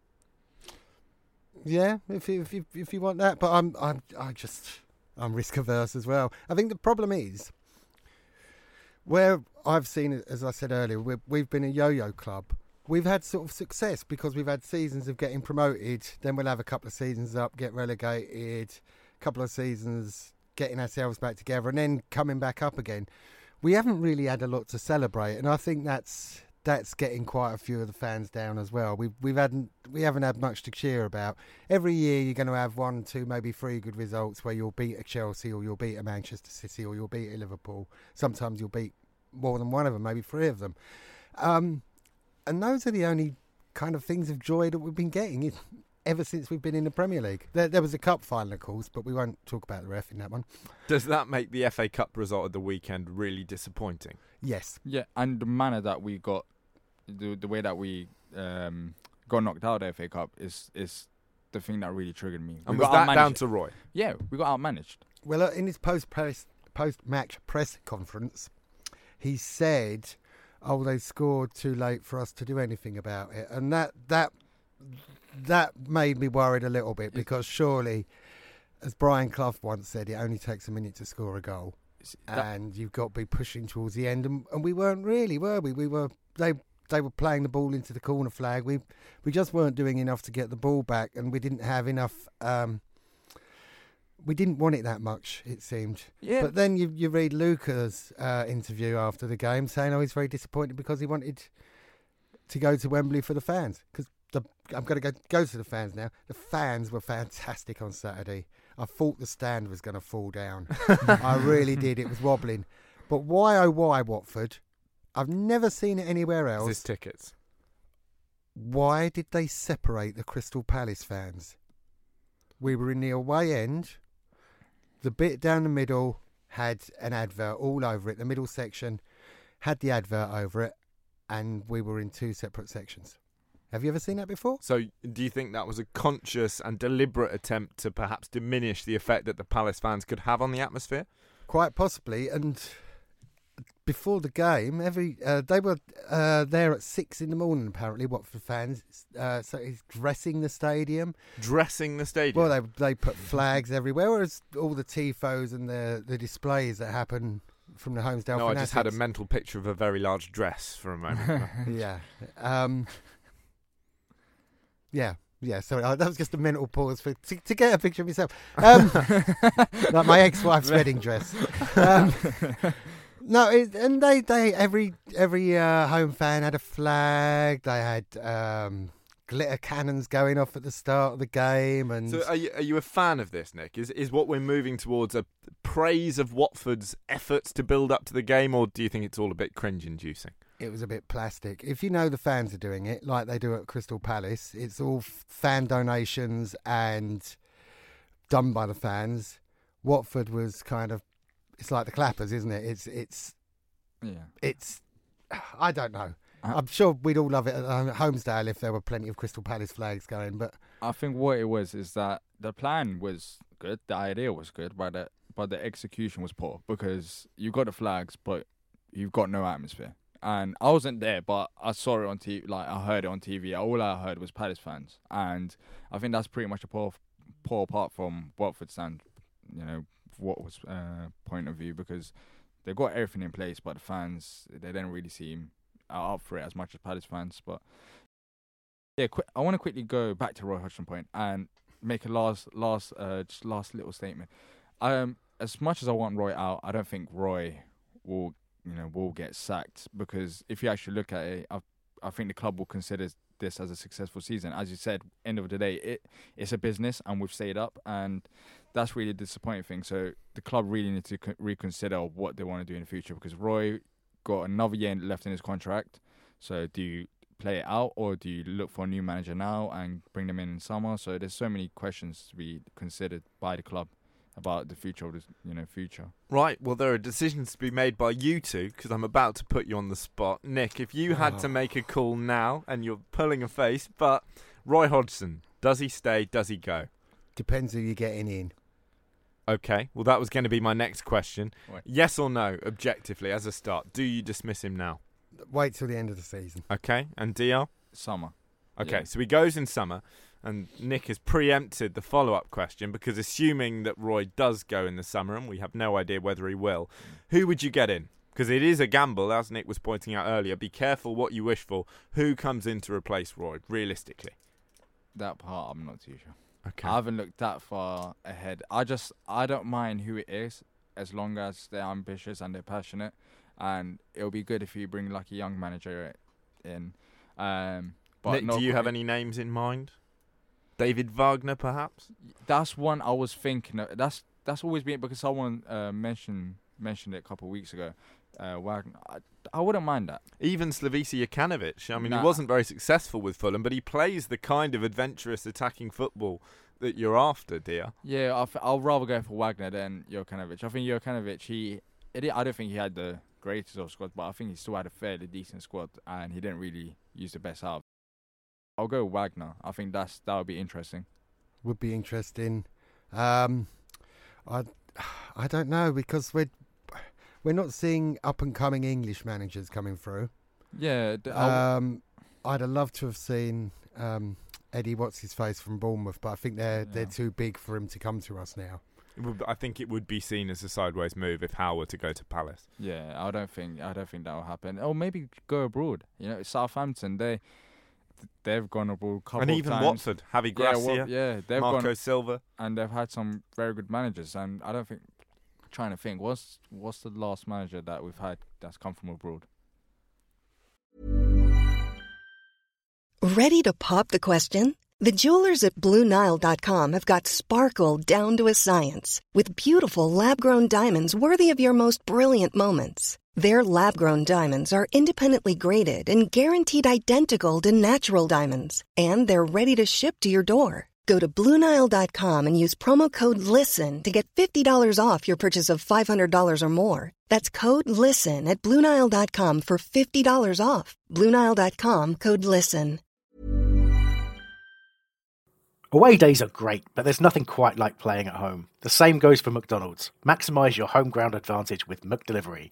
Yeah, if you, if you, if you want that, but I'm I'm I just I'm risk averse as well. I think the problem is where I've seen it, as I said earlier, we've, we've been a yo-yo club. we've had sort of success because we've had seasons of getting promoted. Then we'll have a couple of seasons up, get relegated, a couple of seasons getting ourselves back together, and then coming back up again. We haven't really had a lot to celebrate, and I think that's that's getting quite a few of the fans down as well. We've we've had we haven't had much to cheer about. Every year you're going to have one, two, maybe three good results where you'll beat a Chelsea or you'll beat a Manchester City or you'll beat a Liverpool. Sometimes you'll beat more than one of them, maybe three of them. Um, and those are the only kind of things of joy that we've been getting ever since we've been in the Premier League. There, there was a cup final, of course, but we won't talk about the ref in that one. Does that make the FA Cup result of the weekend really disappointing? Yes. Yeah, and the manner that we got, the the way that we um, got knocked out of the FA Cup is is the thing that really triggered me. And We was got that down to Roy? Yeah, we got outmanaged. Well, uh, in his post press post match press conference, he said, "Oh, they scored too late for us to do anything about it," and that that that made me worried a little bit because surely, as Brian Clough once said, it only takes a minute to score a goal, that- and you've got to be pushing towards the end, and, and we weren't really, were we? We were they. They were playing the ball into the corner flag. We we just weren't doing enough to get the ball back, and we didn't have enough. Um, we didn't want it that much, it seemed. Yeah. But then you you read Luka's uh, interview after the game saying, "Oh, he's very disappointed because he wanted to go to Wembley for the fans." Because I'm going to go go to the fans now. The fans were fantastic on Saturday. I thought the stand was going to fall down. I really did. It was wobbling. But why oh why Watford? I've never seen it anywhere else. this tickets? Why did they separate the Crystal Palace fans? We were in the away end. The bit down the middle had an advert all over it. The middle section had the advert over it, and we were in two separate sections. Have you ever seen that before? So, do you think that was a conscious and deliberate attempt to perhaps diminish the effect that the Palace fans could have on the atmosphere? Quite possibly. And before the game, every uh, they were uh, there at six in the morning. Apparently, Watford fans. Uh, so he's dressing the stadium. Dressing the stadium. Well, they they put flags everywhere, whereas all the tifos and the the displays that happen from the Holmesdale. no, I just had a mental picture of a very large dress for a moment. yeah. Um, yeah. Yeah, sorry, uh, that was just a mental pause for to, to get a picture of myself. um, like my ex-wife's wedding dress. Um, no, it, and they, they every every uh, home fan had a flag. They had um, glitter cannons going off at the start of the game, and so, are you, are you a fan of this, Nick? Is is what we're moving towards a praise of Watford's efforts to build up to the game, or do you think it's all a bit cringe-inducing? It was a bit plastic. If you know the fans are doing it, like they do at Crystal Palace, it's all fan donations and done by the fans. Watford was kind of, it's like the clappers, isn't it? It's it's Yeah. it's, I don't know. Uh, I'm sure we'd all love it at Holmesdale if there were plenty of Crystal Palace flags going, but I think what it was is that the plan was good, the idea was good, but the but the execution was poor because you got the flags, but you've got no atmosphere. And I wasn't there, but I saw it on TV. Like I heard it on TV. All I heard was Palace fans, and I think that's pretty much a poor, poor part from Watford stand. You know, what was uh, point of view because they got everything in place, but the fans they didn't really seem up for it as much as Palace fans. But yeah, qu- I want to quickly go back to Roy Hodgson point and make a last, last, uh, just last little statement. Um, as much as I want Roy out, I don't think Roy will, you know, will get sacked because if you actually look at it, I, I think the club will consider this as a successful season. As you said, end of the day, it it's a business and we've stayed up, and that's really the disappointing thing. So the club really need to co- reconsider what they want to do in the future because Roy got another year left in his contract. So do you play it out or do you look for a new manager now and bring them in in summer? So there's so many questions to be considered by the club about the future of this, you know, future. Right. Well, there are decisions to be made by you two because I'm about to put you on the spot, Nick. If you had to Oh. make a call now, and you're pulling a face, but Roy Hodgson, does he stay? Does he go? depends who you're getting in. Okay. Well, that was going to be my next question. Right. Yes or no, objectively, as a start, do you dismiss him now? Wait till the end of the season. Okay. And DL? Summer. Okay, Yeah. so he goes in summer, and Nick has preempted the follow up question because assuming that Roy does go in the summer, and we have no idea whether he will, who would you get in? Because it is a gamble, as Nick was pointing out earlier. Be careful what you wish for. Who comes in to replace Roy, realistically? That part, I'm not too sure. Okay. I haven't looked that far ahead. I just, I don't mind who it is, as long as they're ambitious and they're passionate. And it'll be good if you bring like a young manager in. Um, but Nick, do you have any names in mind? David Wagner, perhaps? That's one I was thinking. Of. That's that's always been because someone uh, mentioned mentioned it a couple of weeks ago. Uh, Wagner, I, I wouldn't mind that. Even Slavisa Jokanovic. I mean, Nah. he wasn't very successful with Fulham, but he plays the kind of adventurous attacking football that you're after, dear. Yeah, I f- I'll rather go for Wagner than Jokanovic. I think Jokanovic, he, it, I don't think he had the greatest of squads, but I think he still had a fairly decent squad, and he didn't really use the best out. Of it. I'll go Wagner. I think that's that would be interesting. Would be interesting. Um, I, I don't know because we're we're not seeing up and coming English managers coming through. Yeah, d- I'll- Um, I'd have loved to have seen um, Eddie what's his face from Bournemouth, but I think they're they're too big for him to come to us now. Would- I think it would be seen as a sideways move if Howe were to go to Palace. Yeah, I don't think I don't think that will happen. Or maybe go abroad. You know, Southampton they they've gone abroad a couple and even times. Watford, Javi Yeah, Gracia, well, yeah, they've Marco gone Silva. and they've had some very good managers. And I don't think trying to think what's what's the last manager that we've had that's come from abroad. Ready to pop the question? The jewelers at BlueNile.com have got sparkle down to a science with beautiful lab grown diamonds worthy of your most brilliant moments. Their lab grown diamonds are independently graded and guaranteed identical to natural diamonds, and they're ready to ship to your door. Go to BlueNile.com and use promo code LISTEN to get $50 off your purchase of $500 or more. That's code LISTEN at BlueNile.com for $50 off. BlueNile.com code LISTEN. Away days are great, but there's nothing quite like playing at home. The same goes for McDonald's. Maximise your home ground advantage with McDelivery.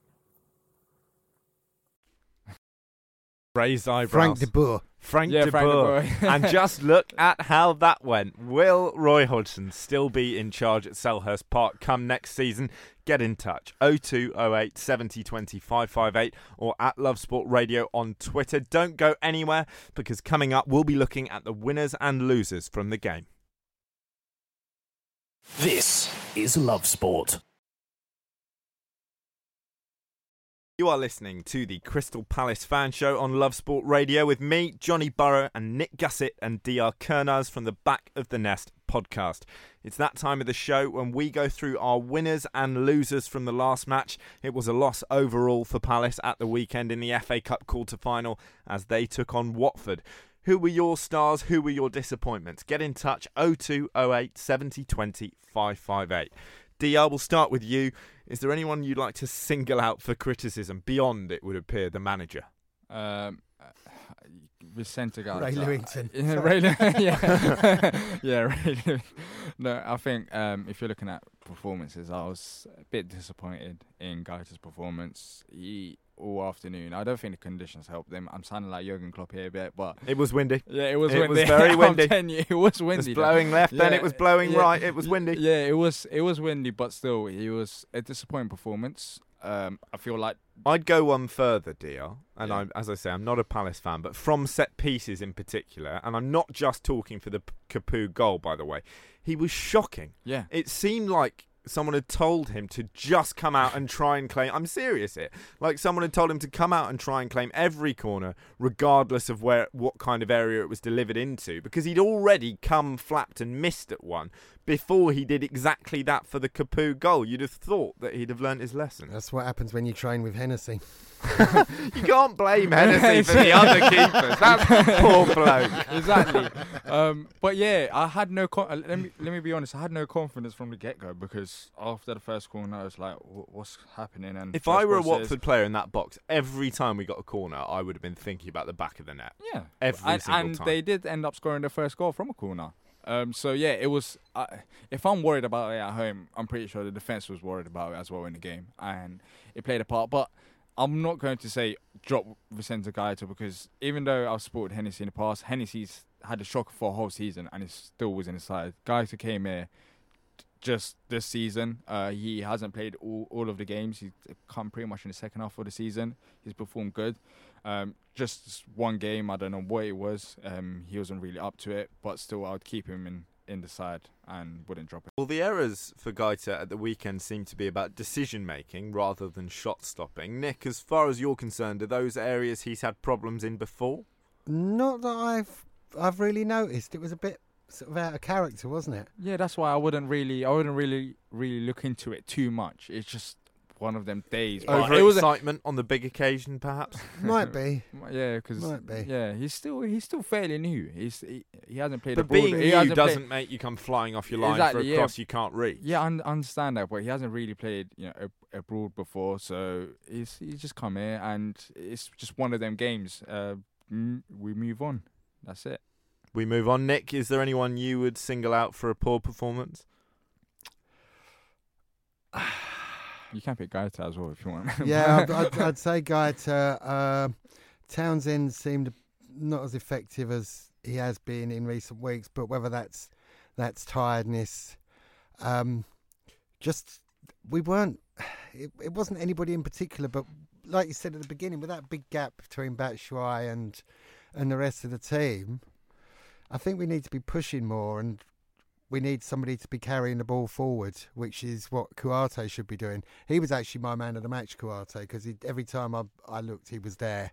Raised eyebrows. Frank de Boer. Frank Yeah, de Frank de Boer. Boer. and just look at how that went. Will Roy Hodgson still be in charge at Selhurst Park come next season? Get in touch 0208 70 20 558 or at Love Sport Radio on Twitter. Don't go anywhere because coming up we'll be looking at the winners and losers from the game. This is Love Sport. You are listening to the Crystal Palace Fan Show on Love Sport Radio with me, Johnny Burrow, and Nick Gussett and DR Kernaz from the Back of the Nest podcast. It's that time of the show when we go through our winners and losers from the last match. It was a loss overall for Palace at the weekend in the FA Cup quarter final as they took on Watford. Who were your stars? Who were your disappointments? Get in touch 0208 70 20 558. DR, we'll start with you. Is there anyone you'd like to single out for criticism beyond, it would appear, the manager? Um, uh, Vicente Guaita. Ray Lewington. Yeah, Ray yeah, yeah, Ray Lew- No, I think um, if you're looking at performances, I was a bit disappointed in Guaita's performance. He all afternoon. I don't think the conditions helped them. I'm sounding like Jurgen Klopp here a bit, but It was windy. yeah, it was It was windy. very I'm windy. you, it was windy. It was though. blowing left, then it was blowing yeah, right. It was windy. Yeah, it was. It was windy, but still, it was a disappointing performance. Um, I feel like I'd go one further, DR, and Yeah. I'm, as I say, I'm not a Palace fan, but from set pieces in particular, and I'm not just talking for the Capoue goal, by the way, he was shocking. Yeah. It seemed like someone had told him to just come out and try and claim. I'm serious here. Like someone had told him to come out and try and claim every corner, regardless of where what kind of area it was delivered into, because he'd already come flapped and missed at one before he did exactly that for the Capoue goal. You'd have thought that he'd have learnt his lesson. That's what happens when you train with Hennessy. You can't blame Hennessy for the other keepers. That's poor bloke. exactly. Um, but yeah, I had no. Con- uh, let me let me be honest. I had no confidence from the get go because after the first corner, I was like, "What's happening?" And If I were a Watford player in that box, every time we got a corner, I would have been thinking about the back of the net. yeah, Every and, single and time. they did end up scoring the first goal from a corner. Um, so yeah, it was. Uh, if I'm worried about it at home, I'm pretty sure the defense was worried about it as well in the game, and it played a part. But I'm not going to say drop Vicente Guaita because even though I've supported Hennessy in the past, Hennessy's had a shock for a whole season and it still was in the side. Guaita came here just this season. Uh, he hasn't played all, all of the games. He's come pretty much in the second half of the season. He's performed good. Um, just one game, I don't know what it was. Um, he wasn't really up to it, but still, I would keep him in, in the side and wouldn't drop it. Well, the errors for Guaita at the weekend seem to be about decision making rather than shot stopping. Nick, as far as you're concerned, are those areas he's had problems in before? Not that I've I've really noticed. It was a bit sort of out of character, wasn't it? Yeah, that's why I wouldn't really, I wouldn't really, really look into it too much. It's just one of them days. But Over it was a- excitement on the big occasion, perhaps. Might be. Yeah, because Might be. yeah, he's still he's still fairly new. He's he, he hasn't played. But abroad. being he new hasn't doesn't played- make you come flying off your line Exactly, for a yeah. cross you can't reach. Yeah, I un- understand that, but he hasn't really played you know abroad before, so he's he's just come here, and it's just one of them games. Uh, we move on. That's it. We move on. Nick, is there anyone you would single out for a poor performance? You can pick Guaita as well if you want. Yeah, I'd, I'd, I'd say Guaita. Uh, Townsend seemed not as effective as he has been in recent weeks, but whether that's that's tiredness, um, just we weren't. It, it wasn't anybody in particular, but like you said at the beginning, with that big gap between Batshuayi and and the rest of the team, I think we need to be pushing more and we need somebody to be carrying the ball forward, which is what Kouyaté should be doing. He was actually my man of the match, Kouyaté, because every time I, I looked, he was there,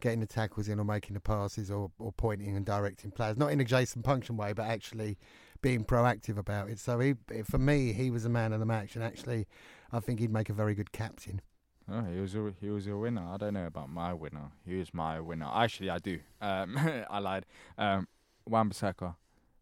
getting the tackles in or making the passes or, or pointing and directing players. Not in a Jason Puncheon way, but actually being proactive about it. So he, for me, he was a man of the match, and actually, I think he'd make a very good captain. Oh, he was a he was a winner. I don't know about my winner. He was my winner. Actually, I do. Um, I lied. Um, Wan-Bissaka,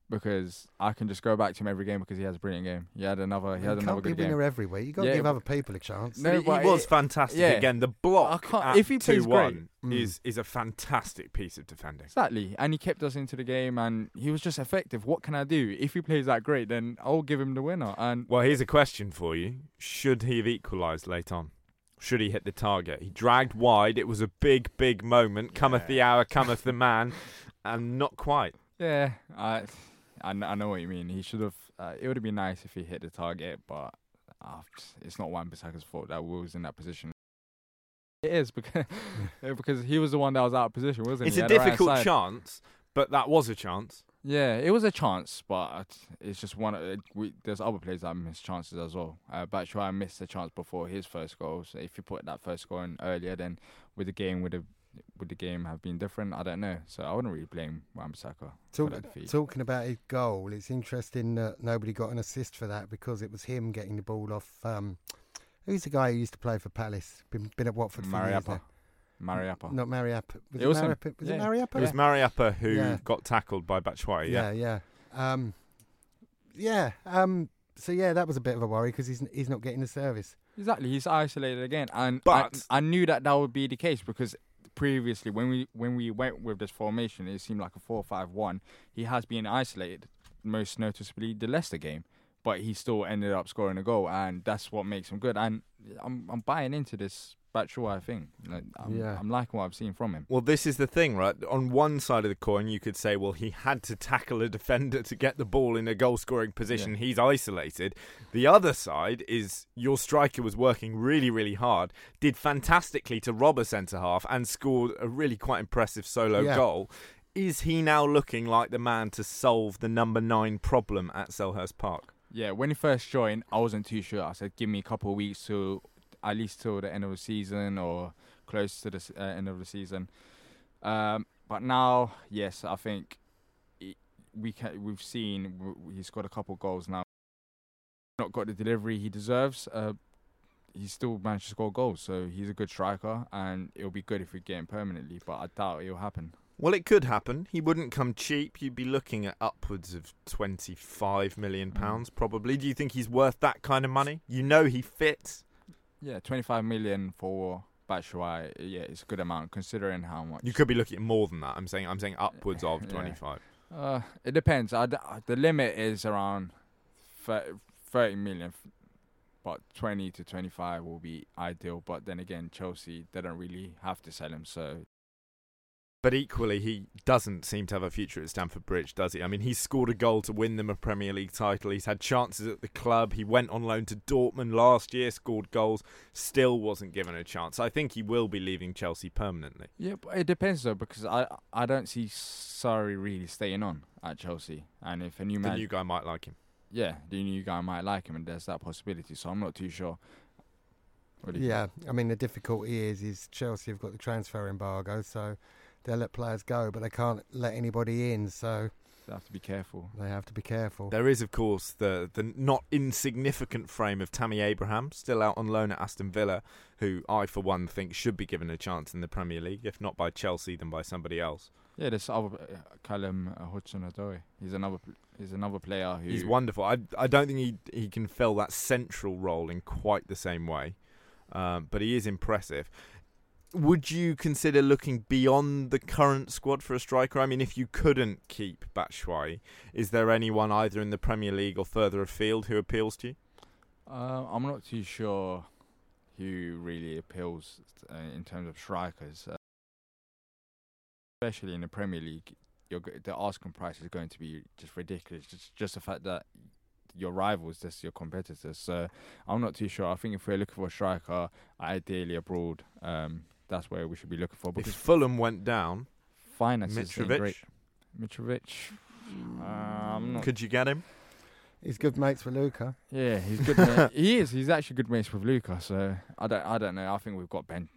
because I can just go back to him every game because he has a brilliant game. He had another. He You had another can't be good winner every week. you got to Yeah, give other people a chance. No, he but was it- fantastic yeah. again. The I block can't- at if he plays two great- one Mm. is is a fantastic piece of defending. Exactly, and he kept us into the game, and he was just effective. What can I do? If he plays that great, then I'll give him the winner. And Well, here's a question for you: Should he have equalised late on? Should he hit the target? He dragged wide. It was a big, big moment. Cometh the hour, cometh the man, and not quite. Yeah, I, I, I know what you mean. He should have. Uh, it would have been nice if he hit the target, but uh, it's not Wan-Bissaka's fault that we was in that position. It is because because he was the one that was out of position, wasn't it? It's he? a At the right difficult chance, but that was a chance. Yeah, it was a chance, but it's just one. Of, we, there's other players that missed chances as well. Uh, Batshuayi missed a chance before his first goal. So if you put that first goal in earlier, then with the game would have would the game have been different? I don't know. So I wouldn't really blame Wan-Bissaka for Talk, defeat. talking about his goal, it's interesting that nobody got an assist for that because it was him getting the ball off. Um, who's the guy who used to play for Palace? Been, been at Watford for years. Mariappa. Mariappa. Not Mariappa. Was It it, was. Mariappa? Was Yeah. it Mariappa? It was Mariappa who Yeah. got tackled by Batshuayi. Yeah. yeah, yeah. Um, yeah. Um, so yeah, that was a bit of a worry because he's he's not getting the service. Exactly, he's isolated again, and But- I, I knew that that would be the case because previously, when we when we went with this formation, it seemed like a four-five-one. He has been isolated, most noticeably the Leicester game, but he still ended up scoring a goal, and that's what makes him good. And I'm I'm buying into this Batshuayi thing. Like, I'm, Yeah. I'm liking what I've seen from him. Well, this is the thing, right? On one side of the coin, you could say, well, he had to tackle a defender to get the ball in a goal scoring position. Yeah. He's isolated. The other side is your striker was working really, really hard, did fantastically to rob a centre half, and scored a really quite impressive solo Yeah. goal. Is he now looking like the man to solve the number nine problem at Selhurst Park? Yeah, when he first joined, I wasn't too sure. I said, give me a couple of weeks to at least till the end of the season or close to the uh, end of the season. Um, but now, yes, I think he, we can, we've seen he's got a couple of goals now. Not got the delivery he deserves. Uh, he still managed to score goals, so he's a good striker, and it'll be good if we get him permanently. But I doubt it'll happen. Well, it could happen. He wouldn't come cheap. You'd be looking at upwards of twenty-five million pounds, probably. Do you think he's worth that kind of money? You know he fits. Yeah, 25 million for Batshuayi. Yeah, it's a good amount considering how much. You could be looking at more than that. I'm saying. I'm saying upwards of Yeah. twenty-five. Uh, it depends. I the limit is around thir- 30 million. but 20 to 25 will be ideal. But then again, Chelsea they don't really have to sell him, so But equally, he doesn't seem to have a future at Stamford Bridge, does he? I mean, he's scored a goal to win them a Premier League title. He's had chances at the club. He went on loan to Dortmund last year, scored goals, still wasn't given a chance. I think he will be leaving Chelsea permanently. Yeah, but it depends though because I I don't see Sarri really staying on at Chelsea, and if a new man, The new guy might like him. yeah, the new guy might like him, and there's that possibility. So I'm not too sure. What do Yeah, I mean the difficulty is is Chelsea have got the transfer embargo, so they'll let players go, but they can't let anybody in, so They have to be careful. they have to be careful. There is, of course, the the not insignificant frame of Tammy Abraham, still out on loan at Aston Villa, who I, for one, think should be given a chance in the Premier League, if not by Chelsea, then by somebody else. Yeah, there's other uh, Callum uh, Hudson-Odoi. He's another pl- he's another player who He's wonderful. I I don't think he he can fill that central role in quite the same way, um, but he is impressive. Would you consider looking beyond the current squad for a striker? I mean, if you couldn't keep Batshuayi, is there anyone either in the Premier League or further afield who appeals to you? Uh, I'm not too sure who really appeals uh, in terms of strikers, uh, especially in the Premier League. You're, go- the asking price is going to be just ridiculous. Just just the fact that your rivals, just your competitors. So I'm not too sure. I think if we're looking for a striker, ideally abroad, um, that's where we should be looking for. If Because Fulham went down, finances ain't Mitrovic, great. Mitrovic, uh, I'm not could you get him? He's good mates with Luka. Yeah, he's good. mate. he is. He's actually good mates with Luka. So I don't. I don't know. I think we've got Ben,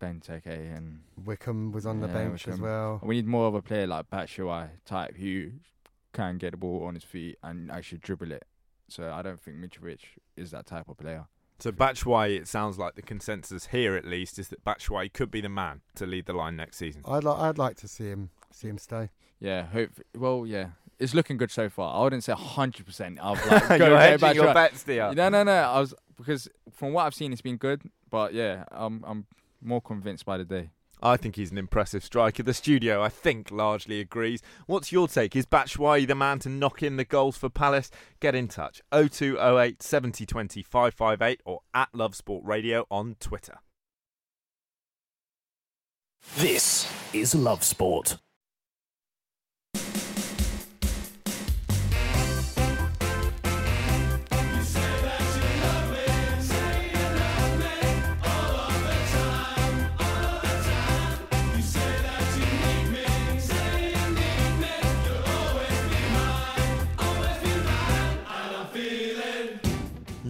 Benteke, and Wickham was on the Yeah, bench as well. we need more of a player like Batshuayi type who can get the ball on his feet and actually dribble it. So I don't think Mitrovic is that type of player. So Batshuayi, it sounds like the consensus here at least is that Batshuayi could be the man to lead the line next season. I'd like I'd like to see him see him stay. Yeah. Hope. Well, yeah. It's looking good so far. I wouldn't say hundred percent. I've like, go You're get hedging your bets, dear. No, no, no. I was because from what I've seen, it's been good. But yeah, I'm I'm more convinced by the day. I think he's an impressive striker. The studio, I think, largely agrees. What's your take? Is Batshuayi the man to knock in the goals for Palace? Get in touch. 0208 70 20 558 or at Love Sport Radio on Twitter. This is Love Sport.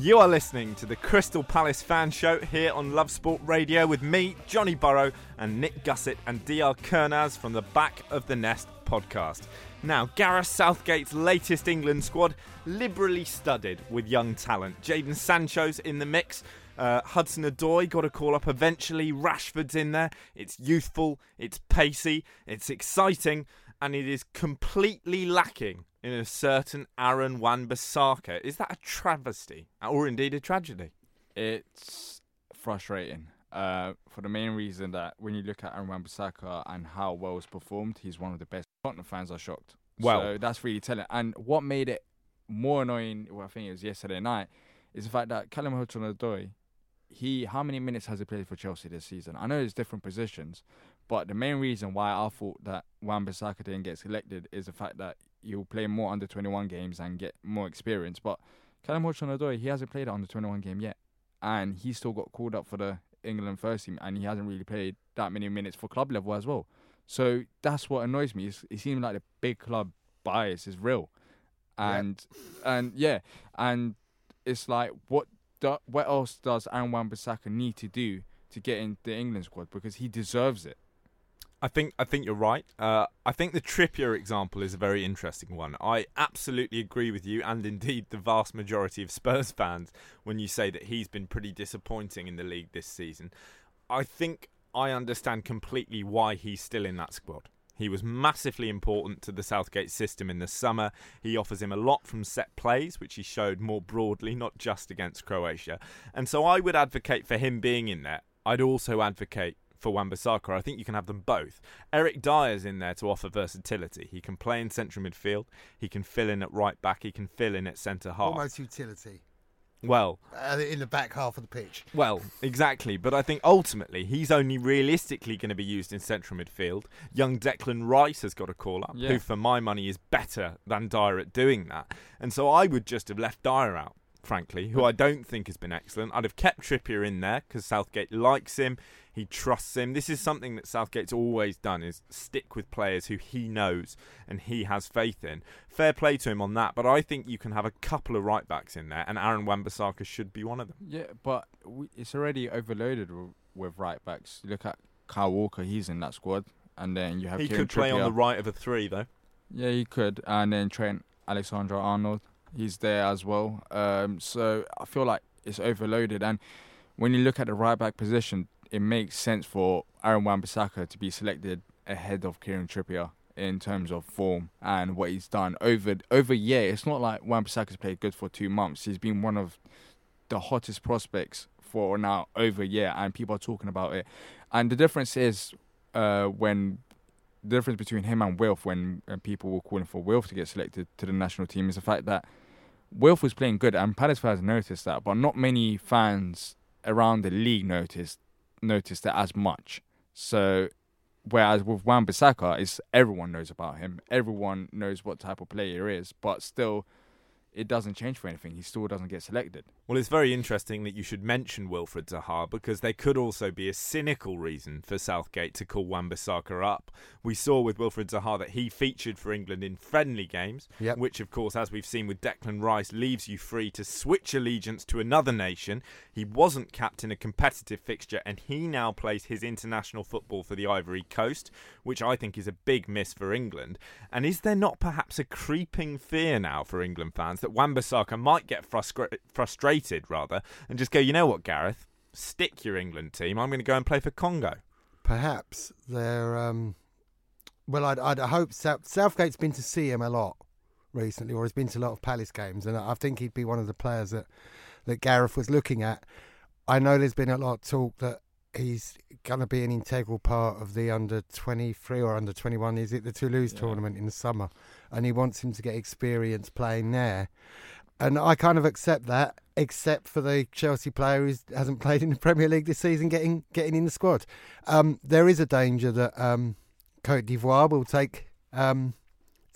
You are listening to the Crystal Palace Fan Show here on Love Sport Radio with me, Johnny Burrow, and Nick Gussett and DR Kernaz from the Back of the Nest podcast. Now, Gareth Southgate's latest England squad, liberally studded with young talent. Jadon Sancho's in the mix. Uh, Hudson-Odoi got a call up eventually. Rashford's in there. It's youthful, it's pacey, it's exciting, and it is completely lacking in a certain Aaron Wan-Bissaka. Is that a travesty or indeed a tragedy? It's frustrating uh, for the main reason that when you look at Aaron Wan-Bissaka and how well he's performed, he's one of the best. Tottenham fans are shocked. Well- so that's really telling. And what made it more annoying, well, I think it was yesterday night, is the fact that Callum Hudson-Odoi, he how many minutes has he played for Chelsea this season? I know it's different positions, but the main reason why I thought that Wan-Bissaka didn't get selected is the fact that he'll play more under 21 games and get more experience. But Callum Hudson-Odoi, he hasn't played an under 21 game yet, and he still got called up for the England first team, and he hasn't really played that many minutes for club level as well. So that's what annoys me. It's, it seems like the big club bias is real, and and yeah, and it's like what do, what else does Aaron Wan-Bissaka need to do to get in the England squad because he deserves it. I think I think you're right. Uh, I think the Trippier example is a very interesting one. I absolutely agree with you, and indeed the vast majority of Spurs fans, when you say that he's been pretty disappointing in the league this season. I think I understand completely why he's still in that squad. He was massively important to the Southgate system in the summer. He offers him a lot from set plays, which he showed more broadly, not just against Croatia. And so I would advocate for him being in there. I'd also advocate for Wan-Bissaka. I think you can have them both. Eric Dier's in there to offer versatility. He can play in central midfield. He can fill in at right back. He can fill in at centre half. Almost utility. Well, uh, in the back half of the pitch. Well, exactly. But I think ultimately he's only realistically going to be used in central midfield. Young Declan Rice has got a call up, Yeah. who for my money is better than Dier at doing that. And so I would just have left Dier out, frankly, who I don't think has been excellent. I'd have kept Trippier in there because Southgate likes him. He trusts him. This is something that Southgate's always done: is stick with players who he knows and he has faith in. Fair play to him on that. But I think you can have a couple of right backs in there, and Aaron Wan-Bissaka should be one of them. Yeah, but we, it's already overloaded with, with right backs. Look at Kyle Walker; he's in that squad, and then you have He Kieran could play on the right of a three, though. Yeah, he could, and then Trent Alexander Arnold, he's there as well. Um, so I feel like it's overloaded, and when you look at the right back position, it makes sense for Aaron Wan-Bissaka to be selected ahead of Kieran Trippier in terms of form and what he's done over over a year. It's not like Wan-Bissaka's played good for two months. He's been one of the hottest prospects for now over a year, and people are talking about it. And the difference is uh, when the difference between him and Wilf, when uh, people were calling for Wilf to get selected to the national team, is the fact that Wilf was playing good, and Palace fans noticed that, but not many fans around the league noticed noticed it as much. So, whereas with Wan Bissaka, is everyone knows about him, everyone knows what type of player he is, but still, it doesn't change for anything. He still doesn't get selected. Well, it's very interesting that you should mention Wilfried Zaha because there could also be a cynical reason for Southgate to call Wan-Bissaka up. We saw with Wilfried Zaha that he featured for England in friendly games, Yep. which, of course, as we've seen with Declan Rice, leaves you free to switch allegiance to another nation. He wasn't capped in a competitive fixture, and he now plays his international football for the Ivory Coast, which I think is a big miss for England. And is there not perhaps a creeping fear now for England fans that Wan-Bissaka might get frustra- frustrated, rather, and just go, you know what, Gareth, stick your England team. I'm going to go and play for Congo. Perhaps they're. Um, well, I'd, I'd hope South, Southgate's been to see him a lot recently, or has been to a lot of Palace games, and I think he'd be one of the players that that Gareth was looking at. I know there's been a lot of talk that he's going to be an integral part of the under 23 or under 21. Is it the Toulouse tournament in the summer? And he wants him to get experience playing there. And I kind of accept that, except for the Chelsea player who hasn't played in the Premier League this season getting getting in the squad. Um, there is a danger that um, Cote d'Ivoire will take um,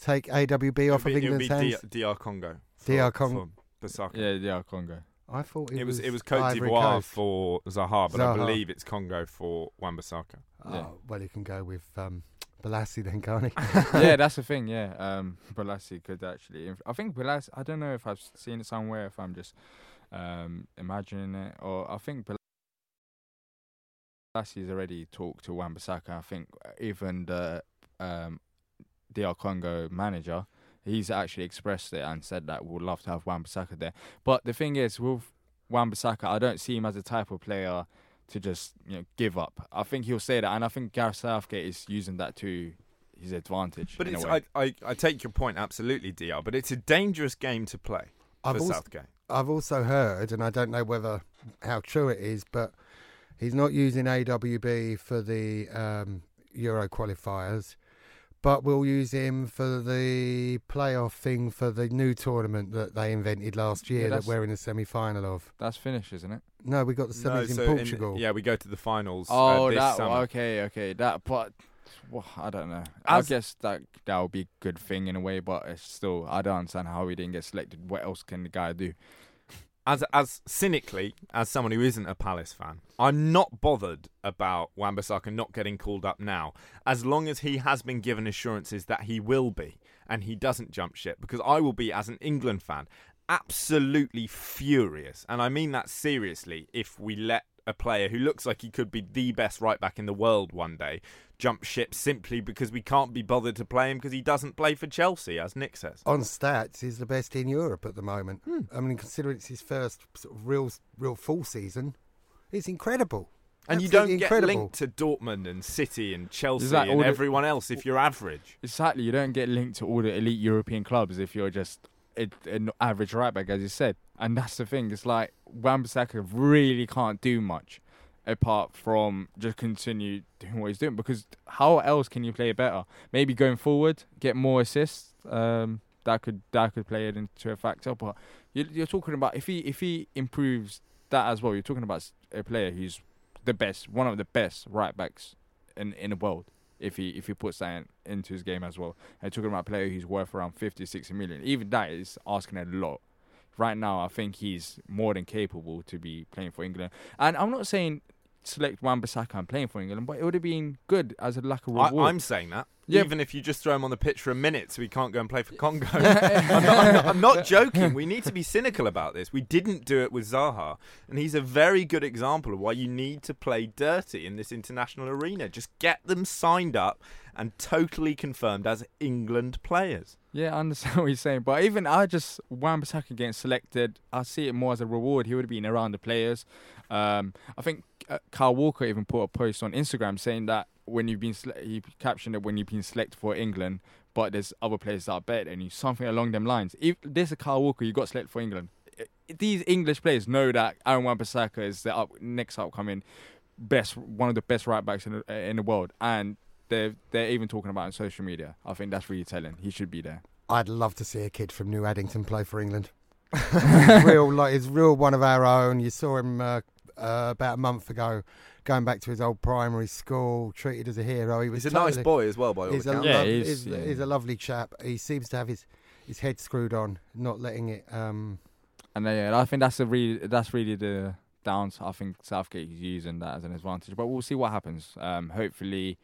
take AWB off It'll of be, it'll England's be hands. D- DR Congo. DR Congo. for Yeah, yeah, Congo. I thought it, It was was it was Cote d'Ivoire Coast. for Zaha, but I believe it's Congo for Wan-Bissaka. Oh, Yeah. well, he can go with um, Bolasie then, can't he? yeah, that's the thing. Yeah, um, Bolasie could actually. I think Bolasie. I don't know if I've seen it somewhere. If I'm just um, imagining it, or I think Bolasie's already talked to Wan-Bissaka. I think even the um, DR Congo manager, he's actually expressed it and said that we'd love to have Wan-Bissaka there. But the thing is, with Wan-Bissaka, I don't see him as the type of player to just you know give up. I think he'll say that, and I think Gareth Southgate is using that to his advantage. But it's. I, I I take your point absolutely, DR. But it's a dangerous game to play I've for also- Southgate. I've also heard, and I don't know whether how true it is, but he's not using AWB for the um, Euro qualifiers, but we'll use him for the playoff thing for the new tournament that they invented last Yeah, year that we're in the semi final of. That's finished, isn't it? No, we got the No, so in Portugal. yeah, we go to the finals. Oh, uh, this that summer. okay, okay. That, but well, I don't know. I guess that that would be a good thing in a way, but it's still I don't understand how he didn't get selected. What else can the guy do? as as cynically as someone who isn't a Palace fan, I'm not bothered about Wan-Bissaka not getting called up now, as long as he has been given assurances that he will be and he doesn't jump ship. Because I will be, as an England fan, absolutely furious, and I mean that seriously. If we let a player who looks like he could be the best right back in the world one day jump ship simply because we can't be bothered to play him because he doesn't play for Chelsea, as Nick says. On stats, he's the best in Europe at the moment. Hmm. I mean, considering it's his first sort of real, real full season, it's incredible. And you don't get incredible. linked to Dortmund and City and Chelsea Is that and the- everyone else if you're average. Exactly, you don't get linked to all the elite European clubs if you're just a, an average right back, as you said. And that's the thing. It's like Wan-Bissaka really can't do much apart from just continue doing what he's doing. Because how else can you play better? Maybe going forward, get more assists. Um, that could that could play it into a factor. But you're, you're talking about if he if he improves that as well. You're talking about a player who's the best, one of the best right backs in in the world. If he if he puts that in, into his game as well, and talking about a player who's worth around 50, 60 million. Even that is asking a lot. Right now, I think he's more than capable to be playing for England. And I'm not saying select Wan-Bissaka and playing for England, but it would have been good as a lack of I, reward. I'm saying that. Yeah. Even if you just throw him on the pitch for a minute so he can't go and play for Congo. I'm, not, I'm, not, I'm not joking. We need to be cynical about this. We didn't do it with Zaha. And he's a very good example of why you need to play dirty in this international arena. Just get them signed up and totally confirmed as England players. Yeah, I understand what you're saying, but even I just Wan-Bissaka getting selected, I see it more as a reward. He would have been around the players. Um, I think uh, Kyle Walker even put a post on Instagram saying that when you've been sele- he captioned it when you've been selected for England, but there's other players that are better than you, something along them lines. If there's a Kyle Walker, you got selected for England. These English players know that Aaron Wan-Bissaka is the up, next upcoming best, one of the best right backs in the, in the world, and they're they're even talking about it on social media. I think that's really telling. He should be there. I'd love to see a kid from New Addington play for England. real, like he's real one of our own. You saw him uh, uh, about a month ago, going back to his old primary school, treated as a hero. He was He's a nice boy as well, by all he's a accounts. Yeah, lov- he he's, yeah. he's a lovely chap. He seems to have his his head screwed on, not letting it. Um, And uh, yeah, I think that's a really that's really the downs. I think Southgate is using that as an advantage, but we'll see what happens. Um, hopefully,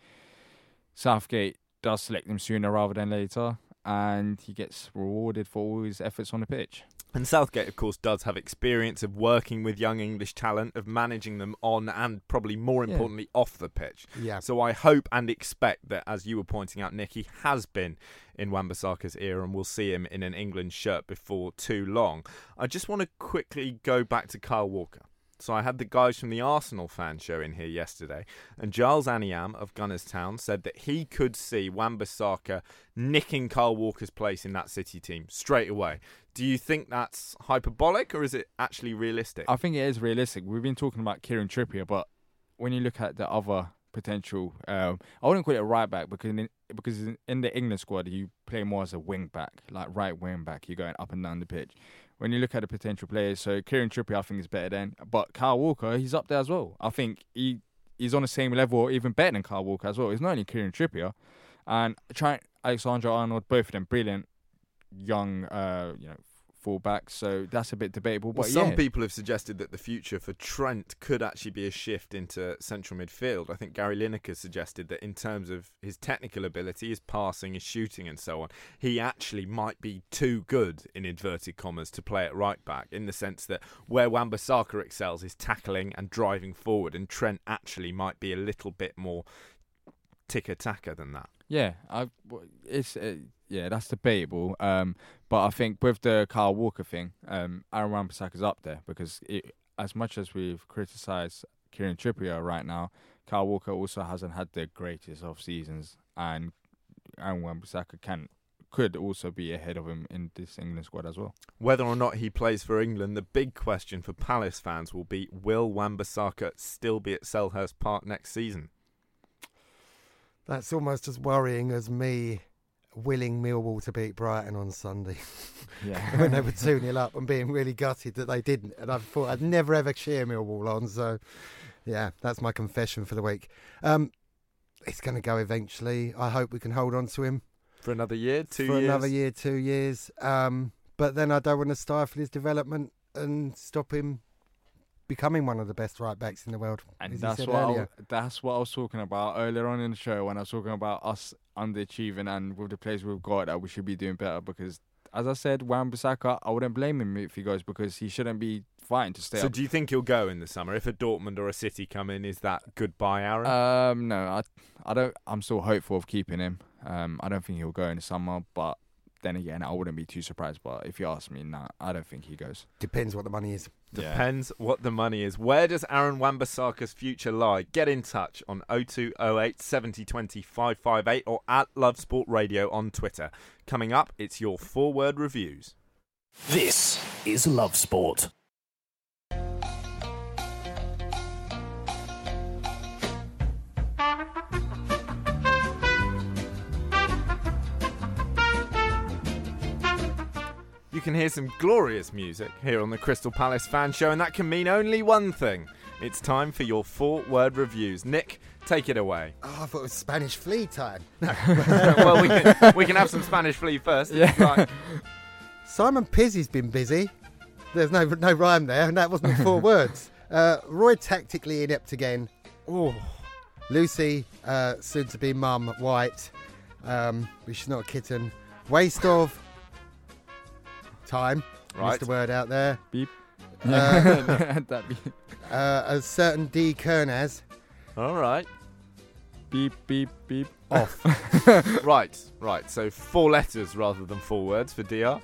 Southgate does select him sooner rather than later, and he gets rewarded for all his efforts on the pitch. And Southgate, of course, does have experience of working with young English talent, of managing them on and probably more Yeah. importantly off the pitch. yeah, So I hope and expect that, as you were pointing out, Nick, he has been in Wan-Bissaka's era, and we'll see him in an England shirt before too long. I just want to quickly go back to Kyle Walker. So I had the guys from the Arsenal fan show in here yesterday, and Giles Aniam of Gunners Town said that he could see Wan-Bissaka nicking Kyle Walker's place in that City team straight away. Do you think that's hyperbolic, or is it actually realistic? I think it is realistic. We've been talking about Kieran Trippier, but when you look at the other potential, um, I wouldn't call it a right back because in, because in, in the England squad you play more as a wing back, like right wing back. You're going up and down the pitch. When you look at the potential players, so Kieran Trippier I think is better than, but Kyle Walker he's up there as well. I think he he's on the same level or even better than Kyle Walker as well. It's not only Kieran Trippier and Trent Alexander Arnold, both of them brilliant young, uh, you know, So that's a bit debatable. Well, But some yeah. people have suggested that the future for Trent could actually be a shift into central midfield. I think Gary Lineker suggested that in terms of his technical ability, his passing, his shooting, and so on, he actually might be too good in inverted commas to play at right back. In the sense that where Wan-Bissaka excels is tackling and driving forward, and Trent actually might be a little bit more tiki-taka than that. Yeah, I it's uh, yeah, that's debatable. Um, but I think with the Kyle Walker thing, um, Aaron Wan-Bissaka's up there because it, as much as we've criticised Kieran Trippier right now, Kyle Walker also hasn't had the greatest of seasons, and Aaron Wan-Bissaka can could also be ahead of him in this England squad as well. Whether or not he plays for England, the big question for Palace fans will be: Will Wan-Bissaka still be at Selhurst Park next season? That's almost as worrying as me willing Millwall to beat Brighton on Sunday Yeah, when they were 2 0 up and being really gutted that they didn't. And I thought I'd never ever cheer Millwall on. So, yeah, that's my confession for the week. Um, it's going to go eventually. I hope we can hold on to him For another year, two for years. another year, two years. Um, but then I don't want to stifle his development and stop him becoming one of the best right backs in the world. and that's what I, that's what I was talking about earlier on in the show when I was talking about us underachieving and with the players we've got that we should be doing better because. As I said, Wan-Bissaka, I wouldn't blame him if he goes because he shouldn't be fighting to stay So up. do you think he'll go in the summer? If a Dortmund or a City come in, is that goodbye, Aaron? Um, no, I, I don't. I'm still hopeful of keeping him. Um, I don't think he'll go in the summer, but then again, I wouldn't be too surprised. But if you ask me, nah, I don't think he goes. Depends what the money is. Depends what the money is. Where does Aaron Wan-Bissaka's future lie? Get in touch on 0208 70 20 558 or at Love Sport Radio on Twitter. Coming up, it's your four-word reviews. This is Love Sport. You can hear some glorious music here on the Crystal Palace Fan Show, and that can mean only one thing. It's time for your four word reviews. Nick, take it away. Oh, I thought it was Spanish flea time. No. well, we can, we can have some Spanish flea first. Yeah. Right. Simon Pizzy's been busy. There's no no rhyme there, and that wasn't four words. Uh, Roy tactically inept again. Oh. Lucy, uh, soon to be mum, white. Um, she's not a kitten. Waste of time. Right. Missed a word out there. Beep. Uh, uh, a certain D. Kernaz. All right. Beep, beep, beep. Off. right, right. So four letters rather than four words for DR.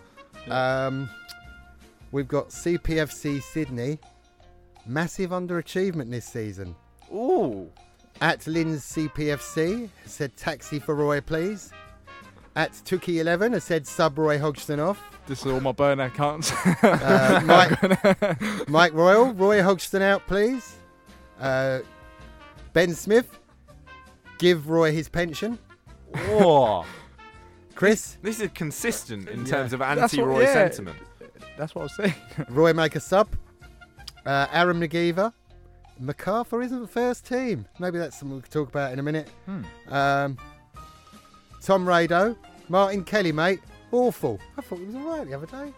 Um, we've got CPFC Sydney. Massive underachievement this season. Ooh. At Lynn's CPFC said taxi for Roy, please. At Tookie11 has said sub Roy Hodgson off. This is all my burner accounts. Uh, Mike, Mike Royal, Roy Hodgson out, please. Uh, ben Smith, give Roy his pension. Oh. Chris, This is consistent in Yeah. terms of anti-Roy yeah. sentiment. That's what I was saying. Roy make a sub. Uh, Aaron McGeever, McArthur isn't the first team. Maybe that's something we could talk about in a minute. Hmm. Um, Tom Rado, Martin Kelly, mate, awful. I thought he was all right the other day.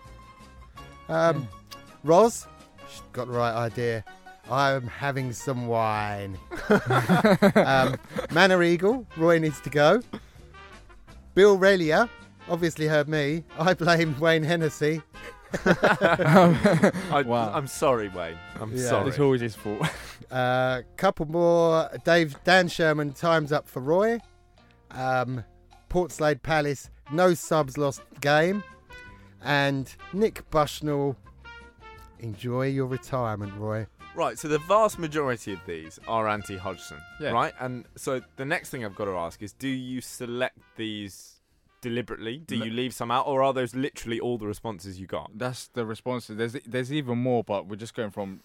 Um, Roz, she's got the right idea. I'm having some wine. um, Manor Eagle, Roy needs to go. Bill Relia, obviously heard me. I blame Wayne Hennessy. I, Wow. I'm sorry, Wayne. I'm Yeah. sorry. It's always his fault. Uh, couple more. Dave Dan Sherman, time's up for Roy. Um, Portslade Palace, no subs lost game. And Nick Bushnell, enjoy your retirement, Roy. Right, so the vast majority of these are anti-Hodgson, Yeah. right? And so the next thing I've got to ask is, do you select these deliberately? Do you leave some out, or are those literally all the responses you got? That's the response. There's there's even more, but we're just going from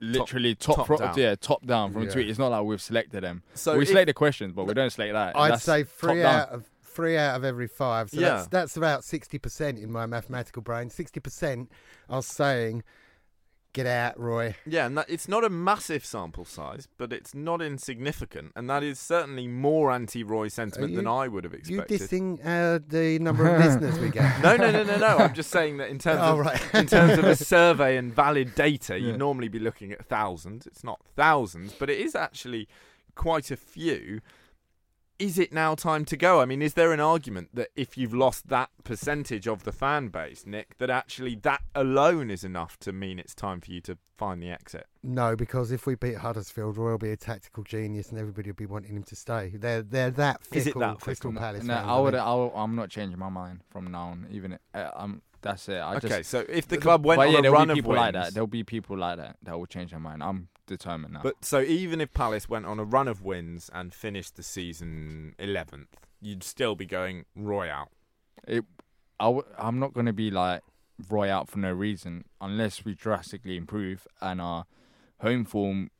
literally top, top fro- down. yeah top down from Yeah. a tweet. It's not like we've selected them. So we if- select the questions, but we don't select that. I'd say top three down. out of three out of every five. So Yeah. that's that's about sixty percent in my mathematical brain. Sixty percent are saying, "Get out, Roy." Yeah, and that, it's not a massive sample size, but it's not insignificant, and that is certainly more anti-Roy sentiment you- than I would have expected. You dissing uh, the number of listeners we get? No, no, no, no, no. I'm just saying that in terms Oh, of right. in terms of a survey and valid data, Yeah. you'd normally be looking at thousands. It's not thousands, but it is actually quite a few. Is it now time to go? I mean, is there an argument that if you've lost that percentage of the fan base, Nick, that actually that alone is enough to mean it's time for you to find the exit? No, because if we beat Huddersfield, Roy will be a tactical genius, and everybody will be wanting him to stay. They're they're that fickle. Is it that Crystal fickle? Palace. No, fans, I would. think. I will, I'm not changing my mind from now on. Even uh, I'm. That's it. I okay, just. so if the club went but on yeah, a there'll run be of people wins, like that. There'll be people like that that will change their mind. I'm now. But so even if Palace went on a run of wins and finished the season 11th, you'd still be going Roy out. it, I w- I'm not going to be like Roy out for no reason unless we drastically improve and our home form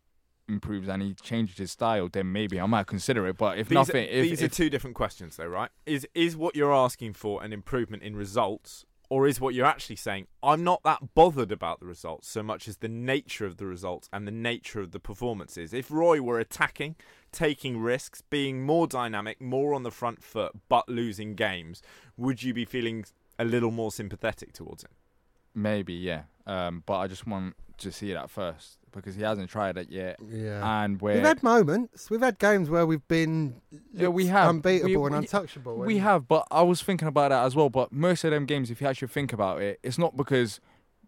improves and he changes his style. Then maybe I might consider it. But if these nothing, are, if, these are two different questions, though, right? Is is what you're asking for an improvement in results, or is what you're actually saying I'm not that bothered about the results so much as the nature of the results and the nature of the performances? If Roy were attacking, taking risks, being more dynamic, more on the front foot, but losing games, would you be feeling a little more sympathetic towards him? Maybe yeah. Um, but I just want to see that first because he hasn't tried it yet. Yeah. and We've had moments. We've had games where we've been Yeah, we have. unbeatable We- and untouchable. We have, but I was thinking about that as well. But most of them games, if you actually think about it, it's not because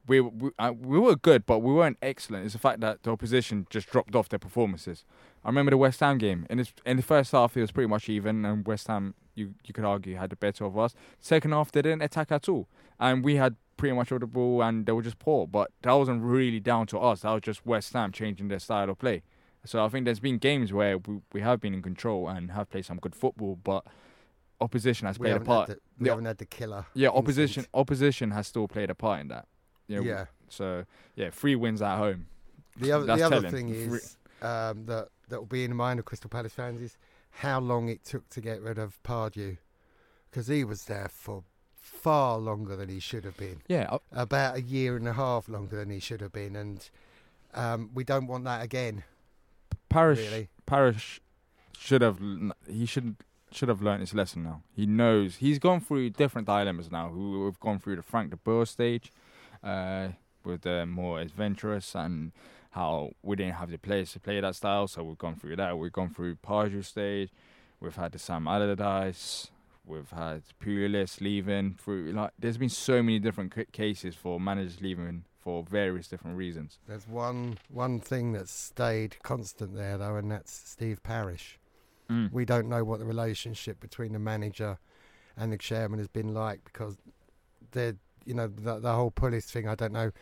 we we, uh, we were good, but we weren't excellent. It's the fact that the opposition just dropped off their performances. I remember the West Ham game. In this, in the first half, it was pretty much even, and West Ham, you you could argue, had the better of us. Second half, they didn't attack at all, and we had pretty much all the ball, and they were just poor. But that wasn't really down to us. That was just West Ham changing their style of play. So I think there's been games where we, we have been in control and have played some good football, but opposition has we played a part. the, we Yeah. haven't had the killer. Yeah, instinct. opposition opposition has still played a part in that. You know, Yeah. So yeah, three wins at home. The other, That's the other telling. thing is um, that that will be in the mind of Crystal Palace fans is how long it took to get rid of Pardew because he was there for far longer than he should have been. Yeah, I- about a year and a half longer than he should have been, and um, we don't want that again. Parish Really? Parish should have he should should have learned his lesson now. He knows he's gone through different dilemmas now. We- We've gone through the Frank de Boer stage, uh, with the more adventurous and how we didn't have the players to play that style. So we've gone through that. We've gone through Pardew stage. We've had the Sam Allardyce. We've had Pulis leaving. Through like, there's been so many different c- cases for managers leaving for various different reasons. There's one one thing that's stayed constant there though, and that's Steve Parish. Mm. We don't know what the relationship between the manager and the chairman has been like because they're you know the, the whole Pulis thing. I don't know.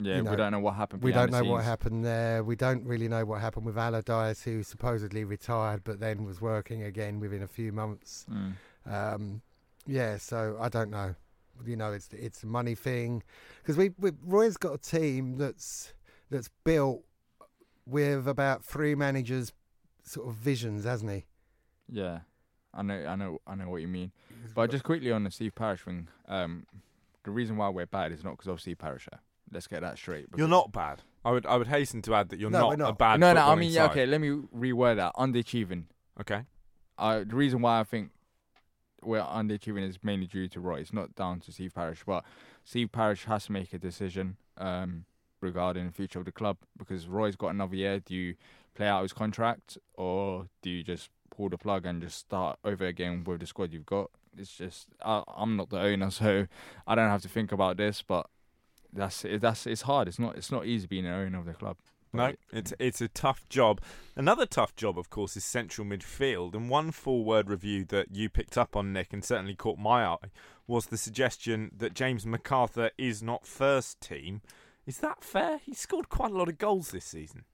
Yeah, you know, we don't know what happened. We don't know what happened there. We don't really know what happened with Allardyce, who supposedly retired but then was working again within a few months. Mm. Um, yeah, so I don't know. You know, it's it's a money thing because we, we Roy's got a team that's that's built with about three managers' sort of visions, hasn't he? Yeah, I know, I know, I know what you mean. But just quickly on the Steve Parish thing, um, the reason why we're bad is not because of Steve Parish. Here. Let's get that straight. You're not bad. I would I would hasten to add that you're No, not, we're a not. bad. No, no. I footballing mean, yeah, side. okay. Let me reword that. Underachieving. Okay. Uh, the reason why I think we're underachieving is mainly due to Roy. It's not down to Steve Parish, but Steve Parish has to make a decision um, regarding the future of the club because Roy's got another year. Do you play out his contract or do you just pull the plug and just start over again with the squad you've got? It's just I, I'm not the owner, so I don't have to think about this. But that's that's it's hard. It's not it's not easy being an owner of the club. No, it's it's a tough job. Another tough job, of course, is central midfield. And one four-word review that you picked up on, Nick, and certainly caught my eye, was the suggestion that James McArthur is not first team. Is that fair? He scored quite a lot of goals this season.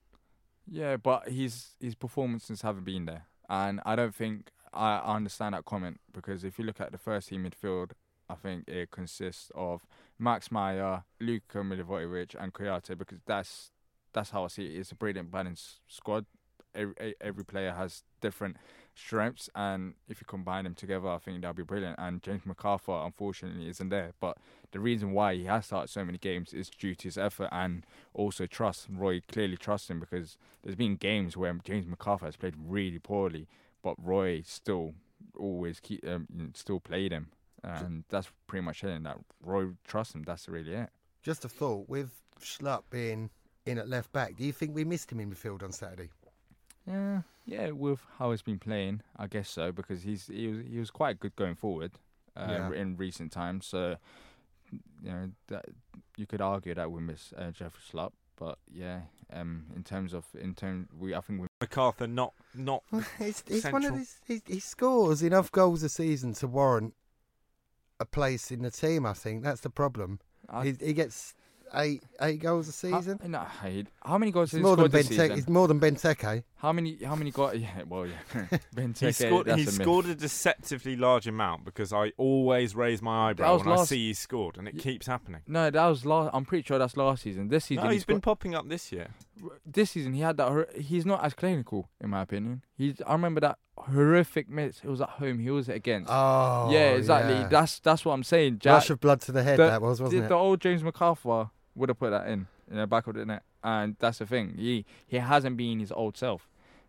Yeah, but his his performances haven't been there, and I don't think I understand that comment because if you look at the first team midfield, I think it consists of Max Meyer, Luka Milivojevic, and Kouyaté because that's that's how I see it. It's a brilliant balanced squad. Every, every player has different strengths, and if you combine them together, I think that'll be brilliant. And James McArthur, unfortunately, isn't there. But the reason why he has started so many games is due to his effort and also trust. Roy clearly trusts him because there's been games where James McArthur has played really poorly, but Roy still always keep um, still played him, and that's pretty much it. That Roy trusts him. That's really it. Just a thought with Schlupp being in at left back. Do you think we missed him in midfield on Saturday? Yeah, yeah. With how he's been playing, I guess so because he's he was he was quite good going forward uh, Yeah. in recent times. So you know that you could argue that we miss uh, Jeffrey Schlupp, but yeah. Um, in terms of in terms we I think we McArthur not not He's, he's central. one of these. He, he scores enough goals a season to warrant a place in the team. I think that's the problem. I- he, he gets eight eight goals a season. How, no, he- how many goals It's has he more than scored this Benteke. season? It's more than Benteke. How many? How many got? Yeah, well, yeah. Benteke, He scored. He a scored a deceptively large amount because I always raise my eyebrow was when I see he scored, and it keeps happening. No, that was last. I'm pretty sure that's last season. This season, No, he he's been scored- popping up this year. this season he had that. He's not as clinical, in my opinion. He's. I remember that horrific miss. It was at home. He was against. Oh, yeah, exactly. yeah. That's that's what I'm saying. Ja- Rush of blood to the head. that was, wasn't the, it? The old James McArthur would have put that in in the back of the net, and that's the thing. He he hasn't been his old self.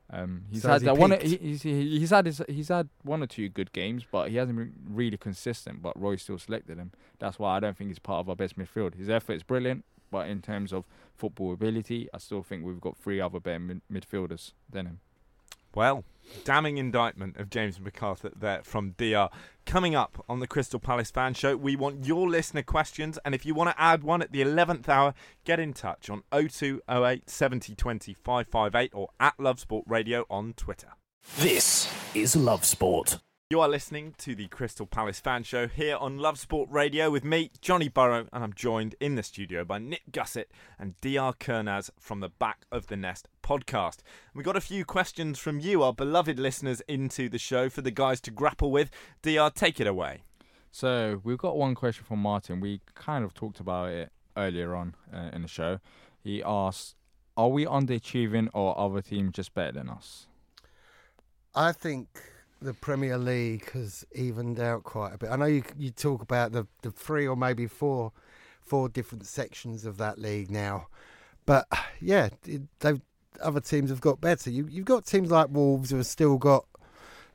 Um, he's So had he that one. He, he's he's had his, he's had one or two good games, but he hasn't been really consistent. But Roy still selected him. That's why I don't think he's part of our best midfield. His effort is brilliant, but in terms of football ability, I still think we've got three other better mid- midfielders than him. Well, damning indictment of James McArthur there from DR. Coming up on the Crystal Palace Fan Show, we want your listener questions, and if you want to add one at the 11th hour, get in touch on 0208 70 20 558 or at Love Sport Radio on Twitter. This is Love Sport. You are listening to the Crystal Palace Fan Show here on Love Sport Radio with me, Johnny Burrow, and I'm joined in the studio by Nick Gussett and DR Kernaz from the Back of the Nest podcast. We got a few questions from you, our beloved listeners, into the show for the guys to grapple with. DR, take it away. So we've got one question from Martin. We kind of talked about it earlier on uh, in the show. He asks, "Are we underachieving, or are other teams just better than us?" I think the Premier League has evened out quite a bit. I know you you talk about the the three or maybe four four different sections of that league now, but yeah, they've other teams have got better. You you've got teams like Wolves who have still got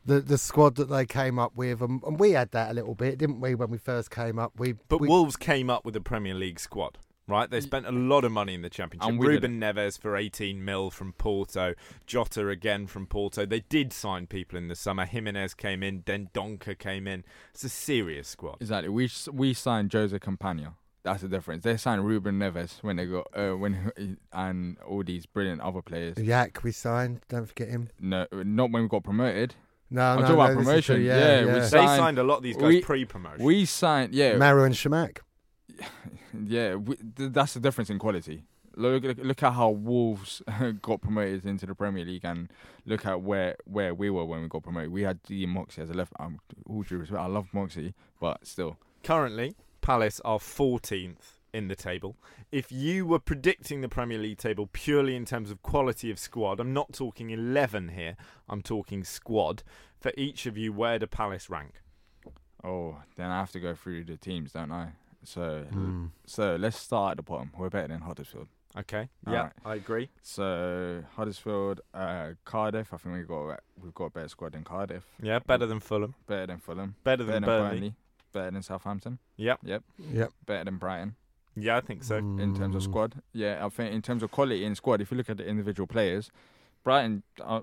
the the squad that they came up with, and, and we had that a little bit, didn't we, when we first came up? We But we, Wolves came up with a Premier League squad, right? They spent a lot of money in the Championship. And Ruben Neves for 18 mil from Porto, Jota again from Porto. They did sign people in the summer. Jimenez came in, Dendoncker came in. It's a serious squad. Exactly. We s- we signed Jose Campaña. That's the difference. They signed Ruben Neves when they got uh, when and all these brilliant other players. Jach we signed. Don't forget him. No, not when we got promoted. No, I'm no, talking no, about promotion. true, Yeah, yeah, we yeah. They signed, signed a lot of these guys we- pre-promotion. We signed, yeah, Marouane Chamakh. yeah. We, th- that's the difference in quality. Look, look, look at how Wolves got promoted into the Premier League, and look at where where we were when we got promoted. We had D Moxey as a left. Um, all due respect, I love Moxey, but still, Currently, Palace are 14th in the table. If you were predicting the Premier League table purely in terms of quality of squad, I'm not talking 11 here, I'm talking squad. For each of you, where do Palace rank? oh, then I have to go through the teams, don't I? So, Hmm. so let's start at the bottom. We're better than Huddersfield. Okay, All yeah, right. I agree. So Huddersfield, uh, Cardiff. I think we got we've got a better squad than Cardiff. Yeah, better than Fulham, Better than Fulham. better than Burnley. Better than Southampton. Yep, Yep. Yep. Better than Brighton yeah, I think so. in terms of Mm. squad. Yeah, I think in terms of quality in squad, if you look at the individual players, Brighton. Uh,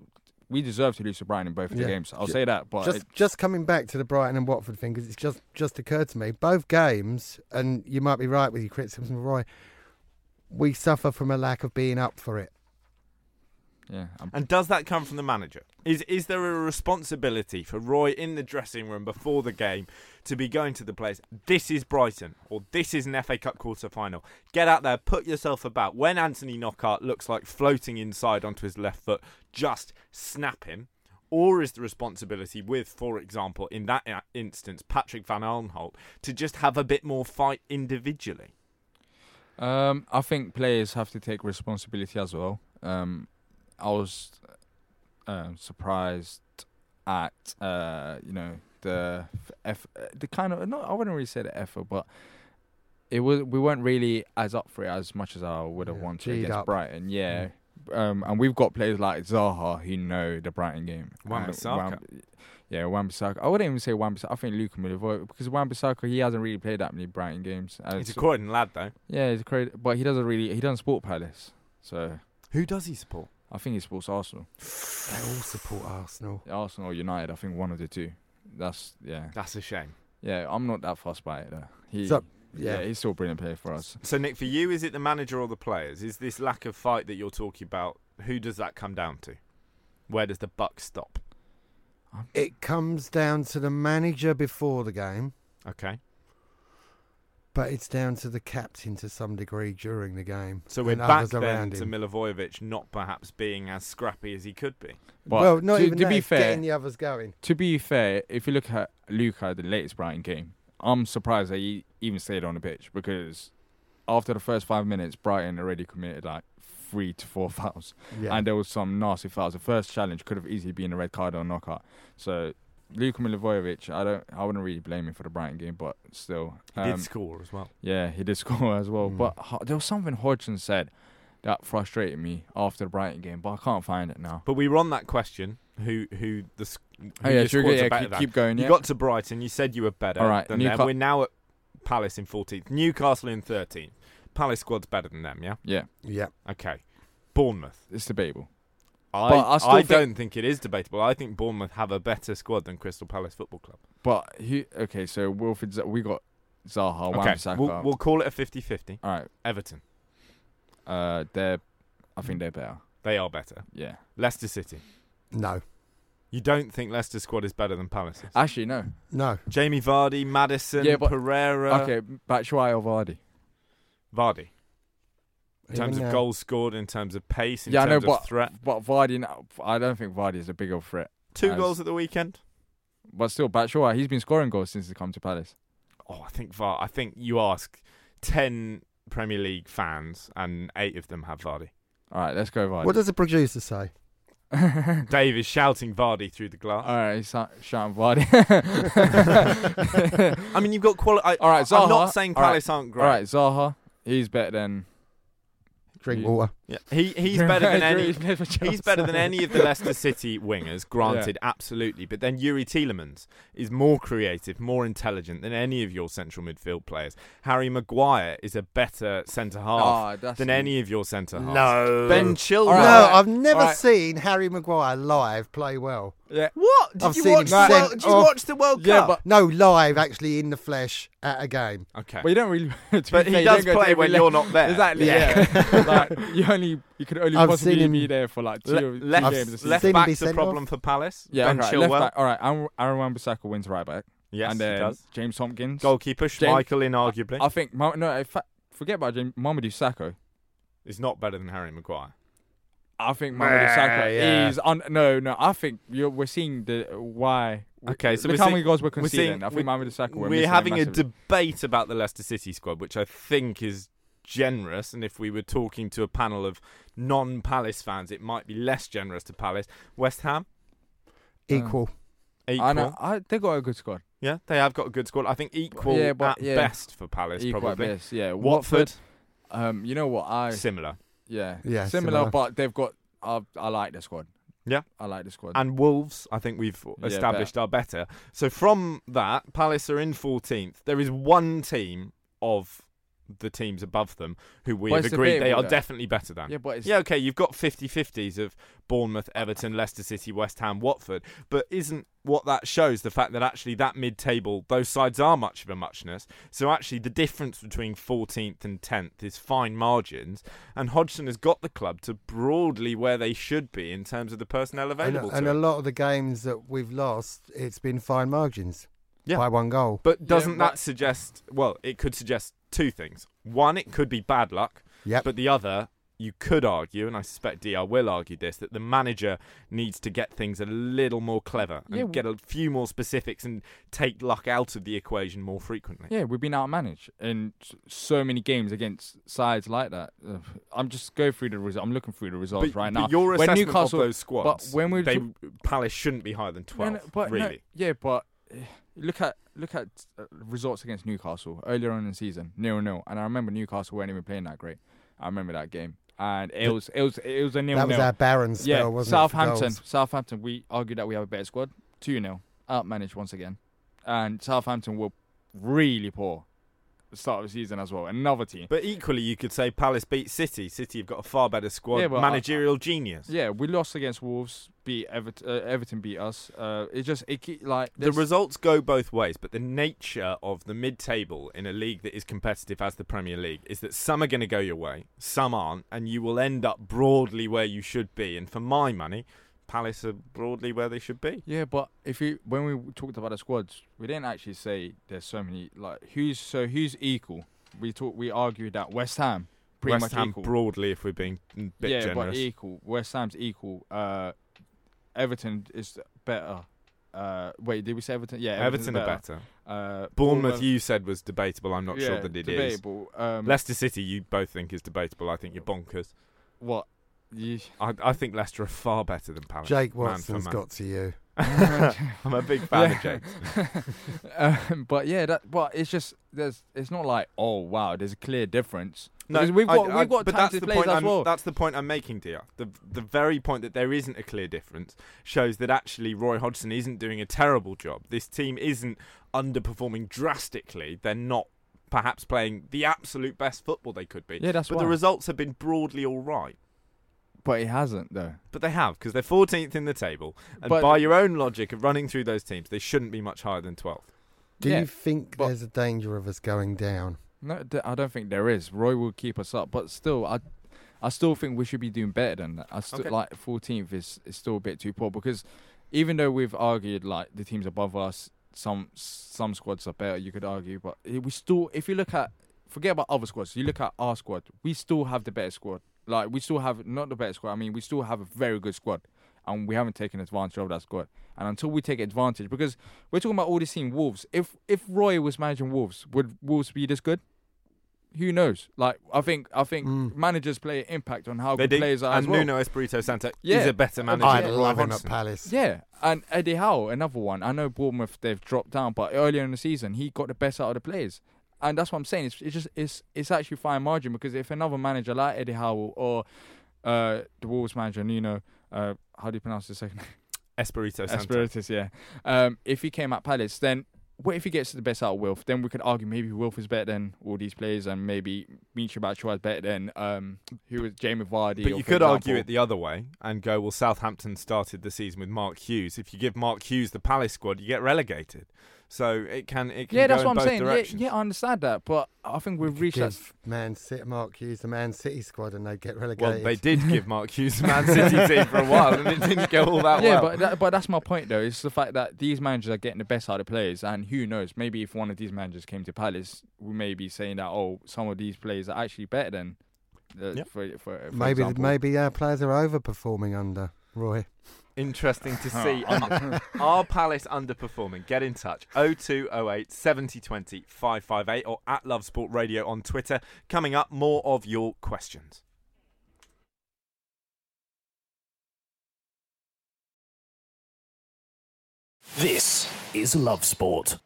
we deserve to lose to Brighton in both of the games. I'll Ju- say that, but just just coming back to the Brighton and Watford thing because it's just just occurred to me both games and you might be right with your criticism Roy we suffer from a lack of being up for it yeah, I'm, And does that come from the manager? Is is there a responsibility for Roy in the dressing room before the game to be going to the players? This is Brighton, or this is an FA Cup quarter final. Get out there, put yourself about. When Anthony Knockaert looks like floating inside onto his left foot, just snap him. Or is the responsibility with, for example, in that instance, Patrick Van Aanholt, to just have a bit more fight individually? Um, I think players have to take responsibility as well. Um, I was um, surprised at uh, you know the f the kind of not I wouldn't really say the effort, but it was we weren't really as up for it as much as I would have Yeah, wanted against up. Brighton. Yeah. Um, and we've got players like Zaha who know the Brighton game. Wan-Bissaka. Uh, Wan- yeah, Wan-Bissaka. I wouldn't even say Wan-Bissaka. I think Luka Milivojevic because Wan-Bissaka he hasn't really played that many Brighton games. Uh, He's a Croydon lad, though. yeah, he's a great, but he doesn't really. He doesn't support Palace, so Who does he support? I think he supports Arsenal, they all support Arsenal Arsenal or United. I think one of the two. That's yeah, That's a shame. yeah. I'm not that fussed by it though. He, So, yeah. yeah. he's still a brilliant player for us. So, Nick, for you, is it the manager or the players? Is this lack of fight that you're talking about? Who does that come down to? Where does the buck stop? it comes down to the manager before the game Okay. But it's down to the captain to some degree during the game So we're back others then around to him. Milivojevic not perhaps being as scrappy as he could be. But well not to, even to that, be fair, getting the others going to be fair, if you look at Luka, the latest Brighton game, I'm surprised that he even stayed on the pitch because after the first five minutes, Brighton already committed like three to four fouls. yeah and there was some nasty fouls. The first challenge could have easily been a red card or a knockout. So Luka Milivojevic, I don't, I wouldn't really blame him for the Brighton game, but still, He um, did score as well. yeah, he did score as well. Mm. But there was something Hodgson said that frustrated me after the Brighton game, but I can't find it now. But we were on that question: who, who the s- who Oh yeah, your sure, squads yeah, are better keep, keep going. You Yeah, got to Brighton. You said you were better. All right, than them. We're now at Palace in 14th. Newcastle in 13th. Palace squad's better than them. Yeah. yeah, yeah Okay. Bournemouth. it's debatable. I, But I still I think- don't think it is debatable. I think Bournemouth have a better squad than Crystal Palace Football Club. But he, okay, so Wilfried, Z- we got Zaha, Okay, we'll, we'll call it a 50-50. All right, Everton. uh, they're, I think they're better. They are better. Yeah, Leicester City. no You don't think Leicester squad is better than Palace's? actually no. no Jamie Vardy, Maddison, Yeah, but- Pereira, okay, Batshuayi or Vardy? Vardy. In terms Even of now. goals scored, in terms of pace, in Yeah, I know, terms of but threat. but Vardy, I don't think Vardy is a bigger threat. Two as- goals at the weekend. But still, Batshuayi, he's been scoring goals since he come to Palace. Oh, I think Var. I think you ask ten Premier League fans, and eight of them have Vardy. All right, let's go Vardy. what does the producer say Dave is shouting Vardy through the glass. All right, he's shouting Vardy. I mean, you've got quality. All right, Zaha. I'm not saying All right, Palace aren't great. All right, Zaha. He's better than. Drink water. Yeah, he he's better than any. He's better than He's better than any of the Leicester City wingers, granted, absolutely. But then Youri Tielemans is more creative, more intelligent than any of your central midfield players. Harry Maguire is a better centre half ah, that's than any of your centre halves. No. Ben Chilwell. All right. No, I've never Alright. seen Harry Maguire live play well. Yeah. What? Did I've you seen watch the World, sent Did you off- watch the World Yeah, Cup? but- No, live actually in the flesh at a game. okay. But you don't really. to But he fair, you does don't go to play every when le- you're not there. Exactly. Yeah. like you only you could only I've possibly him- be there for like two, Le- two left games. a season. left Seen him be back's a problem off? for Palace. Yeah, ben okay, Chilwell. left back. All right, Aaron, Aaron Wan-Bissaka wins right back. Yes, and he then does. James Tomkins. Goalkeeper Schmeichel, inarguably, I think no. In fact, forget about James Mamadou Sakho. is not better than Harry Maguire. I think Mamadou Sakho yeah. is un- no, no. I think you're, we're seeing the why. Okay, so look we're how many goals we're we're conceding. seeing- I think Mamadou Sakho. We're, We're having a debate about the Leicester City squad, which I think is generous. And if we were talking to a panel of non-Palace fans, it might be less generous to Palace. West Ham, Equal. equal. I know. I, they got a good squad. Yeah, they have got a good squad. I think equal Yeah, but- at yeah. best for Palace, Equal at probably. best, Yeah, Watford, Um, you know what? I similar. yeah Yeah, similar, similar. but they've got. I I like the squad. Yeah. I like the squad. And Wolves, I think we've Yeah, established are better. So from that, Palace are in 14th. There is one team of the teams above them who we But have agreed they debatable, are definitely better than. yeah, but it's, Yeah, okay, you've got 50-50s of Bournemouth, Everton, Leicester City, West Ham, Watford, but isn't what that shows the fact that actually that mid-table, those sides are much of a muchness. So actually the difference between 14th and 10th is fine margins, and Hodgson has got the club to broadly where they should be in terms of the personnel available and to a lot of the games that we've lost, it's been fine margins. Yeah. By one goal. But doesn't but- that suggest? Well, it could suggest two things. One, it could be bad luck. Yep. But the other, you could argue, and I suspect DR will argue this, that the manager needs to get things a little more clever and Yeah, get a few more specifics and take luck out of the equation more frequently. Yeah, we've been outmanaged in so many games against sides like that. I'm just going through the result. I'm looking through the results But, right but now. your when assessment Newcastle, of those squads, but when we they, took- Palace shouldn't be higher than No, 12, no, but no, really. yeah, but eh, look at look at uh, results against Newcastle earlier on in the season, nil nil, and I remember Newcastle weren't even playing that great. I remember that game, and it was it was it was a nil that was our barren spell, yeah, wasn't it? for Southampton? Southampton. We argued that we have a better squad, two 0 outmanaged once again, and Southampton were really poor start of the season as well. Another team. But equally, you could say Palace beat City. City have got a far better squad, Yeah, but I- managerial genius. Yeah, we lost against Wolves. Beat Everton. Uh, Everton beat us. Uh, it just it ke- like The results go both ways, but the nature of the mid-table in a league that is competitive as the Premier League is that some are going to go your way, some aren't, and you will end up broadly where you should be. And for my money, Palace are broadly where they should be. Yeah, but if you when we talked about the squads, we didn't actually say there's so many like who's so who's equal. We talk we argued that West Ham pretty West much Ham equal. broadly, if we're being a bit yeah, generous. but equal. West Ham's equal. Uh, Everton is better. Uh, wait, did we say Everton? Yeah, Everton are Everton's better. Uh, Bournemouth, you said was debatable. I'm not sure yeah, that it is. debatable. Um, Leicester City, you both think is debatable. I think you're bonkers. what? You, I, I think Leicester are far better than Palace. Jake man for Watson's man. got to you. I'm a big fan of Jake. um, but yeah, that. But it's just there's. It's not like oh wow, there's a clear difference. No, Because we've got I- we've got but that's talented the players point as I'm, well. That's the point I'm making, dear. The the very point that there isn't a clear difference shows that actually Roy Hodgson isn't doing a terrible job. This team isn't underperforming drastically. They're not perhaps playing the absolute best football they could be. Yeah, that's but the results have been broadly all right. But he hasn't though. But they have because they're 14th in the table, and But- by your own logic of running through those teams, they shouldn't be much higher than 12th. Do Yeah, you think but- there's a danger of us going down? No, th- I don't think there is. Roy will keep us up, but still, I, I still think we should be doing better than that. I still Okay. like 14th is is still a bit too poor because even though we've argued like the teams above us, some some squads are better. You could argue, but eh, we still, if you look at, forget about other squads. You look at our squad, we still have the better squad. Like we still have not the best squad. I mean, we still have a very good squad, and we haven't taken advantage of that squad. And until we take advantage, because we're talking about all this team Wolves. If if Roy was managing Wolves, would Wolves be this good? who knows? Like I think I think Mm. managers play an impact on how They good do. players are and as well. Nuno Espirito Santo Yeah. is a better manager. I'd than Roy love him at Palace. Yeah, and Eddie Howe, another one. I know Bournemouth they've dropped down, but earlier in the season he got the best out of the players, and that's what I'm saying. It's, it's just it's it's actually fine margin because if another manager like Eddie Howe or uh, the Wolves manager Nuno, uh, how do you pronounce the second? name? Espirito Santo. Espiritus, yeah. Um, if he came at Palace, then what if he gets the best out of Wilf? Then we could argue maybe Wilf is better than all these players, and maybe Michi Batshuayi is better than um, who was Jamie Vardy. But you could argue it the other way and go, well, Southampton started the season with Mark Hughes. If you give Mark Hughes the Palace squad, you get relegated. So it can it can Yeah, go that's what I'm saying. Yeah, directions. yeah, I understand that, but I think we've reached that. Man City, Mark Hughes, the Man City squad, and they get relegated. Well, they did give Mark Hughes the Man City team for a while, and it didn't go all that yeah, well. but that, but that's my point though. It's the fact that these managers are getting the best out of players, and who knows? Maybe if one of these managers came to Palace, we may be saying that oh, some of these players are actually better than. Uh, Yeah. for, for, for maybe example. maybe our players are overperforming under Roy. Interesting to see. are, are Palace underperforming? Get in touch. 0208 7020 558 or at Love Sport Radio on Twitter. Coming up, more of your questions. This is Love Sport.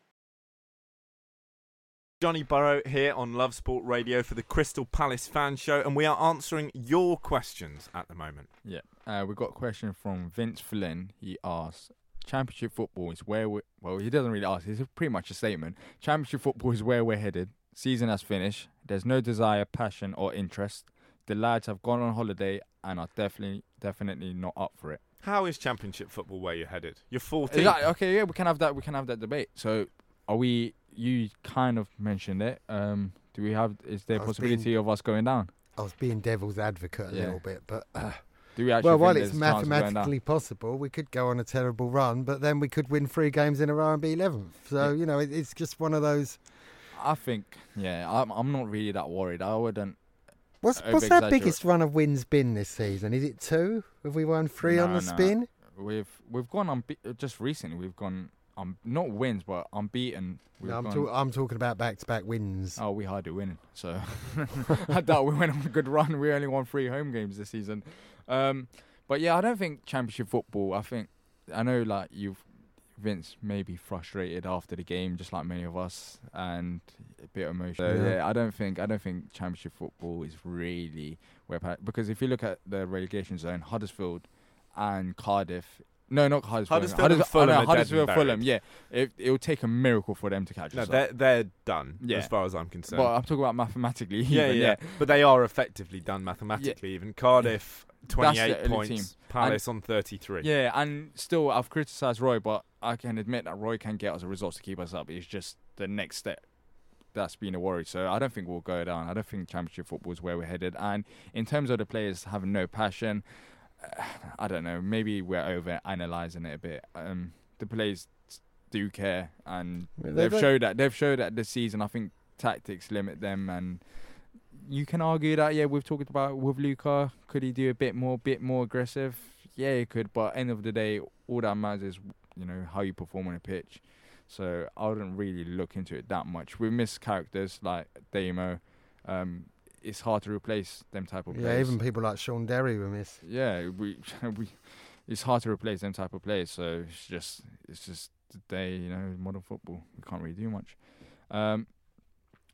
Johnny Burrow here on Love Sport Radio for the Crystal Palace Fan Show, and we are answering your questions at the moment. Yeah, uh, we got a question from Vince Flynn. He asks, "Championship football is where we well, he doesn't really ask. It's pretty much a statement. Championship football is where we're headed. Season has finished. There's no desire, passion, or interest. The lads have gone on holiday and are definitely, definitely not up for it. How is Championship football where you're headed? You're 14. Is that- okay, yeah, we can have that. We can have that debate. So, are we? You kind of mentioned it. Um, do we have? Is there a I was possibility being- of us going down? I was being devil's advocate a Yeah. little bit, but uh, Do we actually? well, while it's a chance of going down? mathematically possible, we could go on a terrible run, but then we could win three games in a row and be eleventh. So you know, it, it's just one of those. I think, yeah, I'm, I'm not really that worried. I wouldn't. What's what's our biggest run of wins been this season? Is it two? Have we won three on the no. spin? We've we've gone unbe- just recently. We've gone um not wins, but unbeaten. We've No, I'm, gone, talk- I'm talking about back-to-back wins. Oh, we hardly winning. So I doubt we went on a good run. We only won three home games this season. Um, but yeah, I don't think championship football. I think I know like you've Vince may be frustrated after the game, just like many of us, and a bit emotional. Yeah. yeah, I don't think I don't think championship football is really where because if you look at the relegation zone, Huddersfield and Cardiff. No, not Huddersfield. Huddersfield Fulham oh, no, are dead and Huddersfield. Fulham. Yeah, it it will take a miracle for them to catch No, us. up. they're, they're done, Yeah. as far as I'm concerned. But I'm talking about mathematically. yeah, even, yeah, But they are effectively done mathematically. Even Cardiff, 28 the points. team. Palace on 33. Yeah, and still, I've criticised Roy, but I can admit that Roy can get us a result to keep us up. It's just the next step that's been a worry. So I don't think we'll go down. I don't think Championship football is where we're headed. And in terms of the players having no passion, uh, I don't know. Maybe we're over analysing it a bit. Um, the players do care, and they they've showed that. They've showed that this season. I think tactics limit them, and you can argue that. Yeah, we've talked about with Luka. Could he do a bit more, bit more aggressive? Yeah, he could. But end of the day, all that matters is you know how you perform on a pitch. So I wouldn't really look into it that much. We miss characters like Damo. Um, it's hard to replace them type of Yeah, players. Yeah, even people like Shaun Derry we miss. yeah, we we it's hard to replace them type of players. So it's just it's just the day, you know, modern football. We can't really do much. Um,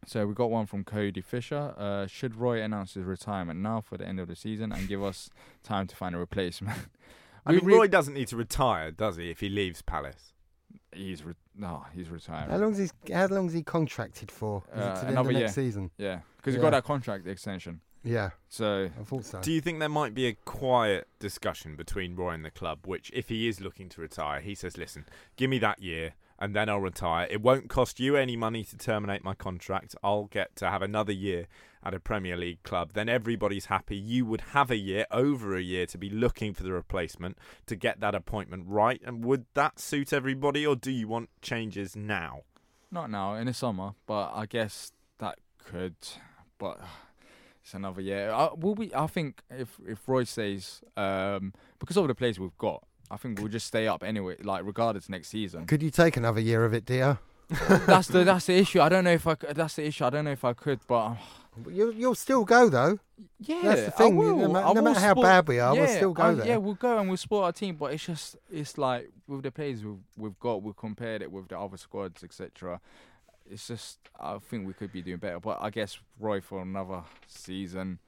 so we got one from Cody Fisher. Uh, should Roy announce his retirement now for the end of the season and give us time to find a replacement? I mean, re- Roy doesn't need to retire, does he, if he leaves Palace? he's re- no, he's retiring. How long's he? How long's he contracted for? Is it Uh, to the end another of year. next season? Yeah, because he Yeah. got that contract extension. Yeah, So I thought so. Do you think there might be a quiet discussion between Roy and the club, which, if he is looking to retire, he says, listen, give me that year and then I'll retire. It won't cost you any money to terminate my contract. I'll get to have another year at a Premier League club. Then everybody's happy. You would have a year, over a year, to be looking for the replacement to get that appointment right. And would that suit everybody, or do you want changes now? Not now, in the summer, but I guess that could. But it's another year. I, will we? I think if if Roy stays, um, because of the players we've got, I think we'll just stay up anyway. Like regardless next season. Could you take another year of it, dear? that's the that's the issue. I don't know if I c- that's the issue. I don't know if I could, but um, You'll, you'll still go though. yeah, That's the thing. No, no matter how bad we are, we'll still go I- there. Yeah, we'll go and we'll support our team, but it's just it's like with the players we've, we've got, we've compared it with the other squads, etc. It's just I think we could be doing better, but I guess Roy for another season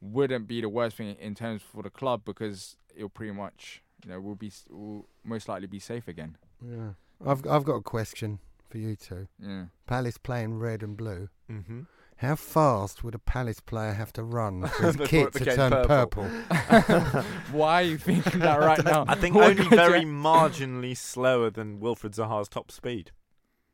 wouldn't be the worst thing in terms for the club because it'll pretty much you know we'll be s- we'll most likely be safe again. Yeah. I've I've got a question for you two. Yeah. Palace playing red and blue. Mm-hmm. How fast would a Palace player have to run for his Before kit to turn purple. purple? Why are you thinking that right now? I think only very marginally slower than Wilfried Zaha's top speed.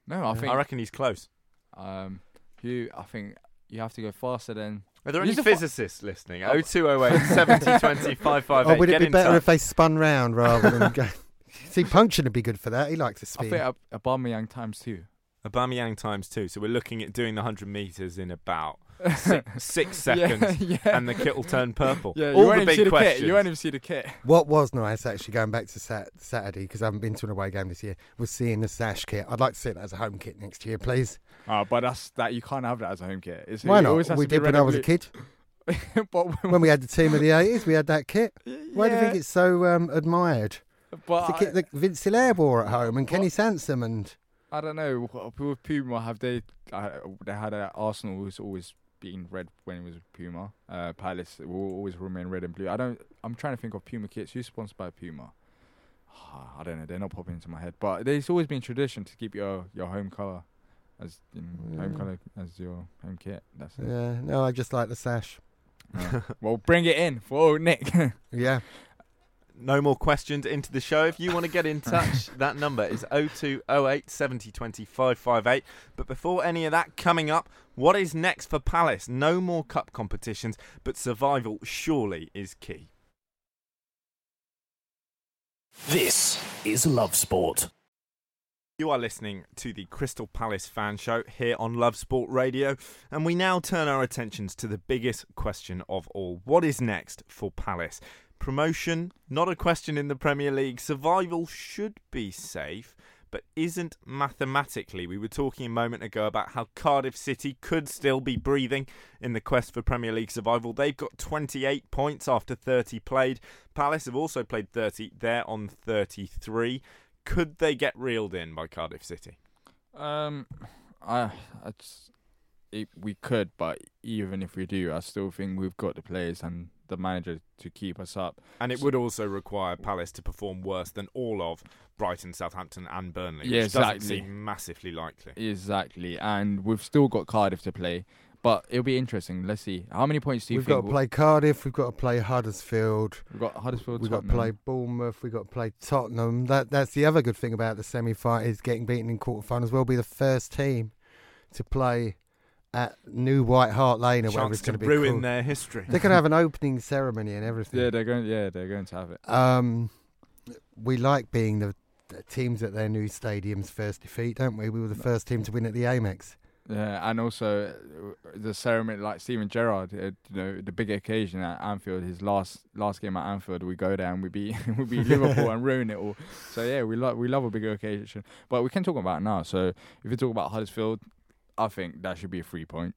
No, I think I reckon he's close. um, you. I think you have to go faster than. Are there any Use the fi- physicists listening? 0208 70 20 558. Or would Get it be better touch. if they spun round rather than go? See, Puncheon would be good for that. He likes to I spin. think Ab- Aubameyang times two. Aubameyang times two. So we're looking at doing the 100 metres in about six, six seconds, yeah. and the kit will turn purple. Yeah, you All won't the even big see the questions. kit. You won't even see the kit. What was nice, actually, going back to sat- Saturday, because I haven't been to an away game this year, was seeing the sash kit. I'd like to see it as a home kit next year, please. Oh, but that's that you can't have that as a home kit. It's, Why not? always We did when red I was a blue. kid. but When we had the team of the 80s, we had that kit. Why do you think it's so um, admired? but the I, kit that Vince Hilaire wore at home and Kenny Sansom and... I don't know. wh- With Puma, have they? Uh, they had a Arsenal was always been red when it was Puma. Uh, Palace will always remain red and blue. I don't. I'm trying to think of Puma kits. Who's sponsored by Puma? I don't know. They're not popping into my head. But there's always been tradition to keep your your home color as you know, home color as your home kit. That's it. Yeah, no, I just like the sash. Yeah. well, bring it in for old Nick. Yeah. No more questions into the show. If you want to get in touch, that number is 0208 70 20 558. But before any of that coming up, what is next for Palace? No more cup competitions, but survival surely is key. This is Love Sport. You are listening to the Crystal Palace fan show here on Love Sport Radio, and we now turn our attentions to the biggest question of all. What is next for Palace? Promotion, not a question in the Premier League. Survival should be safe, but isn't mathematically. We were talking a moment ago about how Cardiff City could still be breathing in the quest for Premier League survival. They've got 28 points after 30 played. Palace have also played 30, they're on 33. Could they get reeled in by Cardiff City? Um, I, I just, it, we could, but even if we do, I still think we've got the players and the manager to keep us up. And it would also require Palace to perform worse than all of Brighton, Southampton, and Burnley, Yeah, which doesn't exactly. seem massively likely. Exactly, and we've still got Cardiff to play, but it'll be interesting. Let's see how many points do you think? We've got to play Cardiff, we've got to play Huddersfield, We've got Huddersfield. we've got to play Bournemouth, we've got to play Tottenham. That That's the other good thing about the semi-final is getting beaten in quarter-finals. We'll be the first team to play at New White Hart Lane or whatever it's going to to be ruin called. their history. They're going to have an opening ceremony and everything. Yeah, they're going. Yeah, they're going to have it. Um, we like being the, the teams at their new stadium's first defeat, don't we? We were the first team to win at the Amex. Yeah, and also uh, the ceremony, like Steven Gerrard, uh, you know, the big occasion at Anfield, his last last game at Anfield, we go there and we beat we beat Liverpool and ruin it all. So yeah, we love we love a bigger occasion, but we can talk about it now. So if you talk about Huddersfield, I think that should be a three point.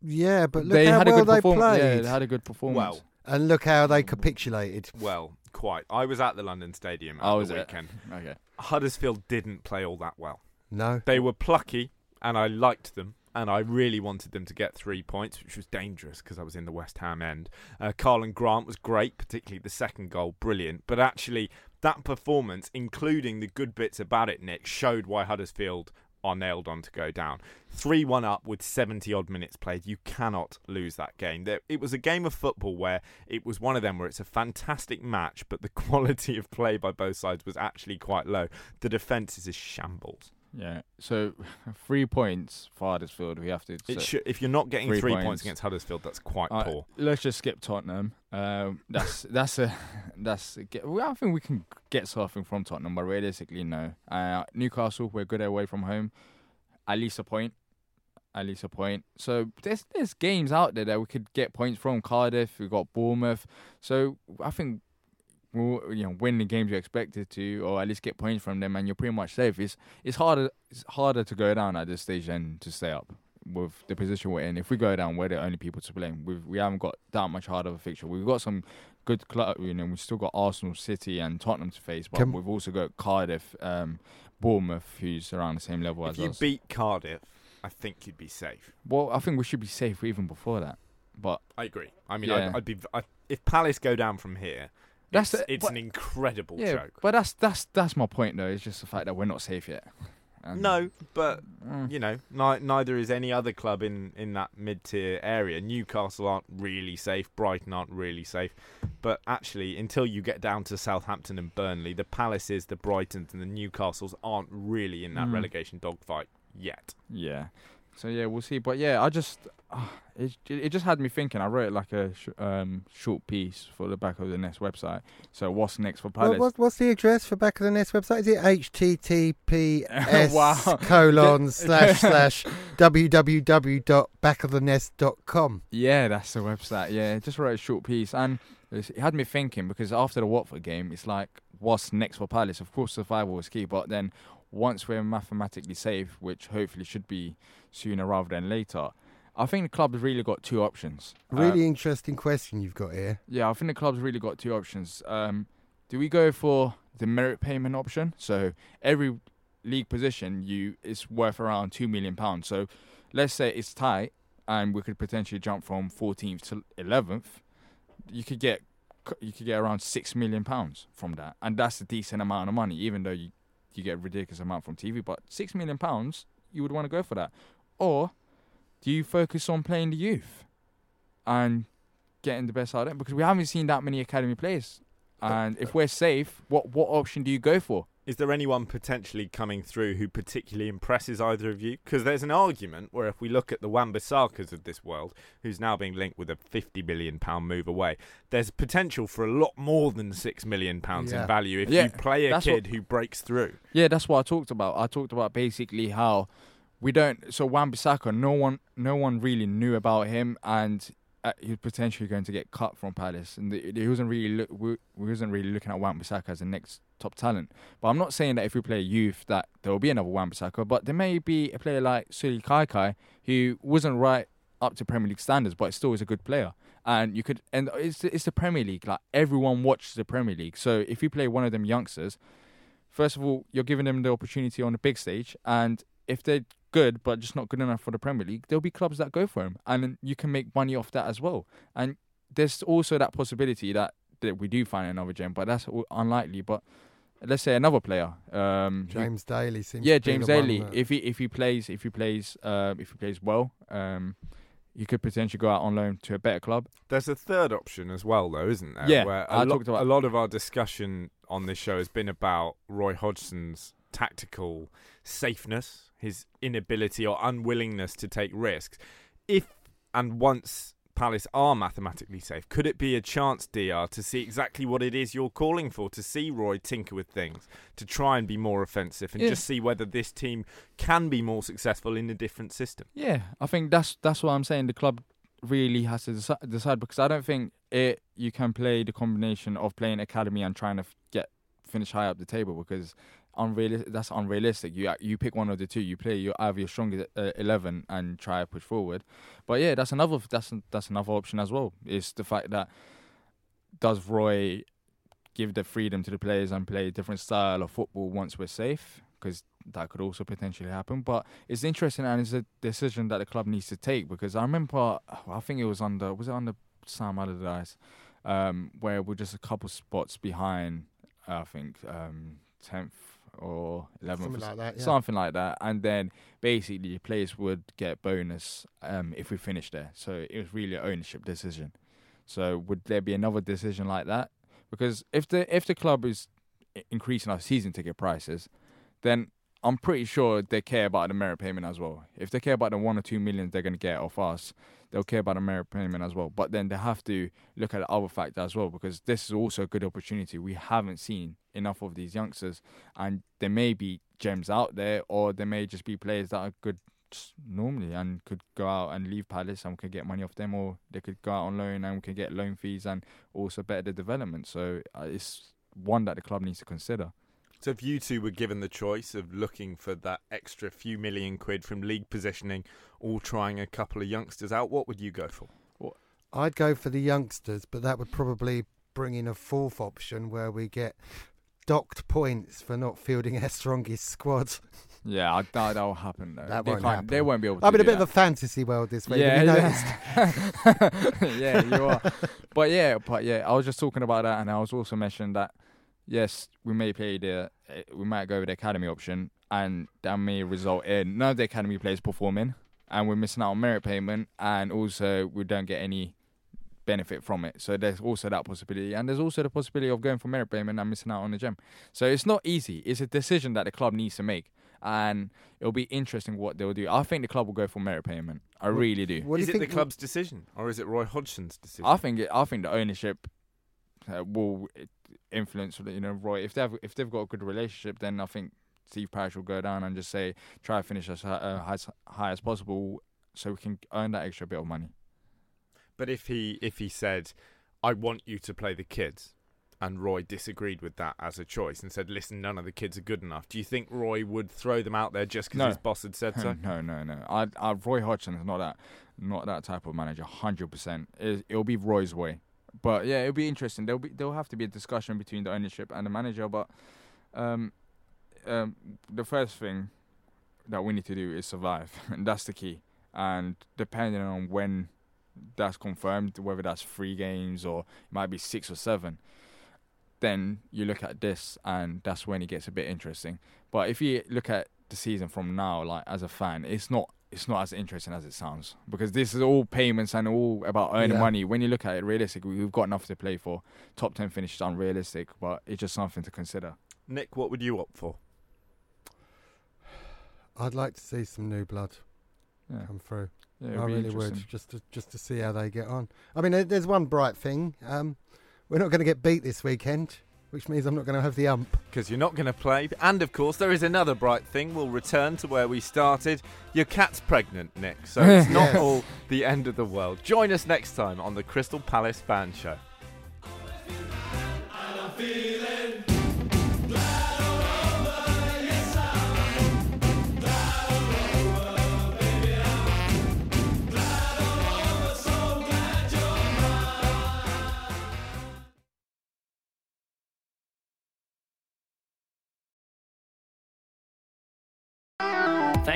Yeah, but look they how had well a good they performance. played. Yeah, they had a good performance. Well, and look how they capitulated. well, quite. I was at the London Stadium at Oh, the was it? weekend. okay. Huddersfield didn't play all that well. No. They were plucky, and I liked them, and I really wanted them to get three points, which was dangerous because I was in the West Ham end. Uh, Karlan Grant was great, particularly the second goal, brilliant. But actually, that performance, including the good bits about it, Nick, showed why Huddersfield are nailed on to go down. 3 1 up with 70 odd minutes played. You cannot lose that game. It was a game of football where it was one of them where it's a fantastic match, but the quality of play by both sides was actually quite low. The defence is a shambles. Yeah. So three points for Huddersfield. We have to. It so- should, if you're not getting Three three, points. points. against Huddersfield, that's quite Uh, poor. Let's just skip Tottenham. Um, that's that's a that's. A, I think we can get something from Tottenham, but realistically, no. Uh, Newcastle, we're good away from home. At least a point. At least a point. So there's there's games out there that we could get points from. Cardiff, we've got Bournemouth. So I think you know win the games you're expected to, or at least get points from them, and you're pretty much safe. It's it's harder it's harder to go down at this stage than to stay up with the position we're in. If we go down, we're the only people to blame. We've we haven't got that much harder of a fixture. We've got some good club, you know. We've still got Arsenal, City, and Tottenham to face, but Can- we've also got Cardiff, um, Bournemouth, who's around the same level If as you us. You beat Cardiff, I think you'd be safe. well, I think we should be safe even before that. But I agree. I mean, Yeah. I'd, I'd be I, if Palace go down from here. That's it's, the- it's but- an incredible yeah, joke. but that's that's that's my point though. It's just the fact that we're not safe yet. And- No, but Mm. you know, ni- neither is any other club in, in that mid tier area. Newcastle aren't really safe. Brighton aren't really safe. But actually, until you get down to Southampton and Burnley, the Palaces, the Brightons, and the Newcastles aren't really in that Mm. relegation dogfight yet. Yeah. So yeah, we'll see. But yeah, I just it it just had me thinking. I wrote like a sh- um, short piece for the back of the Nest website. So what's next for What, Palace? what, what's the address for Back of the Nest website? Is it https Wow. colon slash slash www.backofthenest.com? Yeah, that's the website. Yeah, just wrote a short piece, and it had me thinking because after the Watford game, it's like, what's next for Palace? Of course, survival is key, but then once we're mathematically safe, which hopefully should be sooner rather than later, I think the club's really got two options. Uh, Really interesting question you've got here. Yeah, I think the club's really got two options. Um, do we go for the merit payment option? So every league position you is worth around two million pounds. So let's say it's tight and we could potentially jump from 14th to 11th. You could get you could get around six million pounds from that, and that's a decent amount of money. Even though you you get a ridiculous amount from TV, but six million pounds you would want to go for that, or do you focus on playing the youth and getting the best out of them because we haven't seen that many academy players. Uh, and if uh, we're safe, what what option do you go for? Is there anyone potentially coming through who particularly impresses either of you? Because there's an argument where if we look at the Wan-Bissakas of this world, who's now being linked with a 50 million pound move away, there's potential for a lot more than six million pounds Yeah. in value if Yeah, you play a kid what- who breaks through. Yeah, that's what I talked about. I talked about basically how we don't. So Wan Bissaka, no one, no one really knew about him, and uh, he was potentially going to get cut from Palace, and the, he wasn't really look, we, we wasn't really looking at Wan Bissaka as the next top talent. But I'm not saying that if we play youth that there will be another Wan Bissaka, but there may be a player like Sullay Kaikai who wasn't right up to Premier League standards, but still is a good player. And you could, and it's it's the Premier League. Like everyone watches the Premier League. So if you play one of them youngsters, first of all, you're giving them the opportunity on the big stage, and if they're good but just not good enough for the Premier League, there'll be clubs that go for them, and you can make money off that as well. And there's also that possibility that, that we do find another gem, but that's unlikely. But let's say another player, um, who- James Daly seems yeah, to be James the one Daly. that- If he if he plays if he plays um, if he plays well, um, he could potentially go out on loan to a better club. There's a third option as well, though, isn't there? Yeah, where a I lot, talked about- a lot of our discussion on this show has been about Roy Hodgson's tactical safeness, his inability or unwillingness to take risks. If and once Palace are mathematically safe, could it be a chance, DR, to see exactly what it is you're calling for? To see Roy tinker with things, to try and be more offensive, and Yeah. just see whether this team can be more successful in a different system. Yeah, I think that's that's what I'm saying. The club really has to deci- decide because I don't think it you can play the combination of playing academy and trying to f- get finish high up the table because unrealistic. That's unrealistic. You you pick one of the two. You play your either your strongest uh, eleven and try to push forward. But yeah, that's another that's that's another option as well. Is the fact that does Roy give the freedom to the players and play a different style of football once we're safe? Because that could also potentially happen. But it's interesting and it's a decision that the club needs to take because I remember, I think it was under, was it under Sam Allardyce, um, where we're just a couple spots behind, I think, um, 10th or 11th. Something like that, yeah. Something like that. And then basically the players would get bonus um, if we finish there. So it was really an ownership decision. So would there be another decision like that? Because if the if the club is increasing our season ticket prices, then I'm pretty sure they care about the merit payment as well. If they care about the one or two millions they're going to get off us, they'll care about the merit payment as well. But then they have to look at the other factor as well because this is also a good opportunity. We haven't seen enough of these youngsters, and there may be gems out there, or there may just be players that are good normally and could go out and leave Palace and we could get money off them, or they could go out on loan and we could get loan fees and also better the development. So uh, it's one that the club needs to consider. So if you two were given the choice of looking for that extra few million quid from league positioning, or trying a couple of youngsters out, what would you go for? I'd go for the youngsters, but that would probably bring in a fourth option where we get docked points for not fielding our strongest squad. Yeah, I doubt that'll happen though. That they won't happen. They won't be able to. I'm in a bit that. of a fantasy world this week. Yeah, you yeah. yeah, you are. But yeah, but yeah, I was just talking about that, and I was also mentioning that yes, we may play the, eh, we might go with the academy option, and that may result in none of the academy players performing, and we're missing out on merit payment, and also we don't get any benefit from it. So there's also that possibility, and there's also the possibility of going for merit payment and missing out on the gem. So it's not easy. It's a decision that the club needs to make. And it'll be interesting what they'll do. I think the club will go for merit payment. I really do. is it the club's decision, or is it Roy Hodgson's decision? I think it, I think the ownership uh, will i- influence. You know, Roy. If they've if they've got a good relationship, then I think Steve Parish will go down and just say try to finish as uh, high, as high as possible, so we can earn that extra bit of money. But if he if he said, "I want you to play the kids," and Roy disagreed with that as a choice and said, "Listen, none of the kids are good enough," do you think Roy would throw them out there just because No. his boss had said so? no, no, no. I, I, Roy Hodgson is not that, not that type of manager. Hundred percent. It'll be Roy's way. But yeah, it'll be interesting. There'll be there'll have to be a discussion between the ownership and the manager. But um, um, the first thing that we need to do is survive, and that's the key. And depending on when that's confirmed, whether that's three games or it might be six or seven, then you look at this, and that's when it gets a bit interesting. But if you look at the season from now, like as a fan, it's not it's not as interesting as it sounds because this is all payments and all about earning Yeah. money. When you look at it realistically, we've got enough to play for. Top ten finish is unrealistic, but it's just something to consider. Nick, what would you opt for? I'd like to see some new blood Yeah. come through. Yeah, I really would, just to just to see how they get on. I mean, there's one bright thing. Um, we're not going to get beat this weekend, which means I'm not going to have the ump. Because you're not going to play. And of course, there is another bright thing. We'll return to where we started. Your cat's pregnant, Nick, so it's not Yes. all the end of the world. Join us next time on the Crystal Palace Fan Show.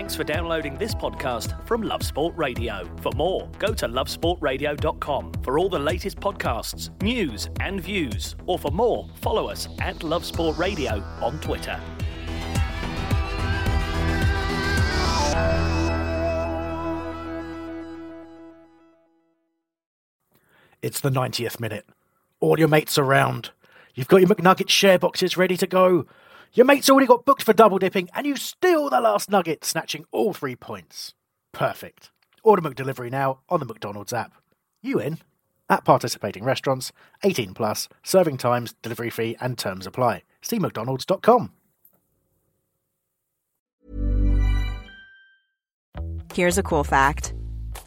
Thanks for downloading this podcast from Love Sport Radio. For more, go to lovesportradio.com for all the latest podcasts, news, and views. Or for more, follow us at Love Sport Radio on Twitter. It's the 90th minute. All your mates around. You've got your McNugget share boxes ready to go. Your mate's already got booked for double dipping, and you steal the last nugget, snatching all three points. Perfect. Order McDelivery now on the McDonald's app. You in? At participating restaurants, 18 plus, serving times, delivery fee, and terms apply. See McDonald's.com. Here's a cool fact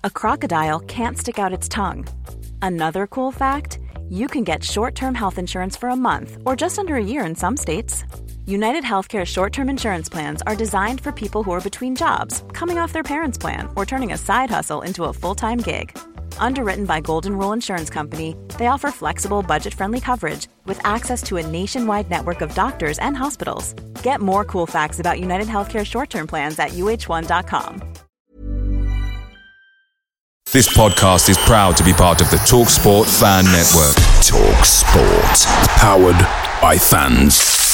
a crocodile can't stick out its tongue. Another cool fact you can get short term health insurance for a month or just under a year in some states. United Healthcare short term insurance plans are designed for people who are between jobs, coming off their parents' plan, or turning a side hustle into a full time gig. Underwritten by Golden Rule Insurance Company, they offer flexible, budget friendly coverage with access to a nationwide network of doctors and hospitals. Get more cool facts about United Healthcare short term plans at uh1.com. This podcast is proud to be part of the TalkSport Fan Network. Talk Sport. Powered by fans.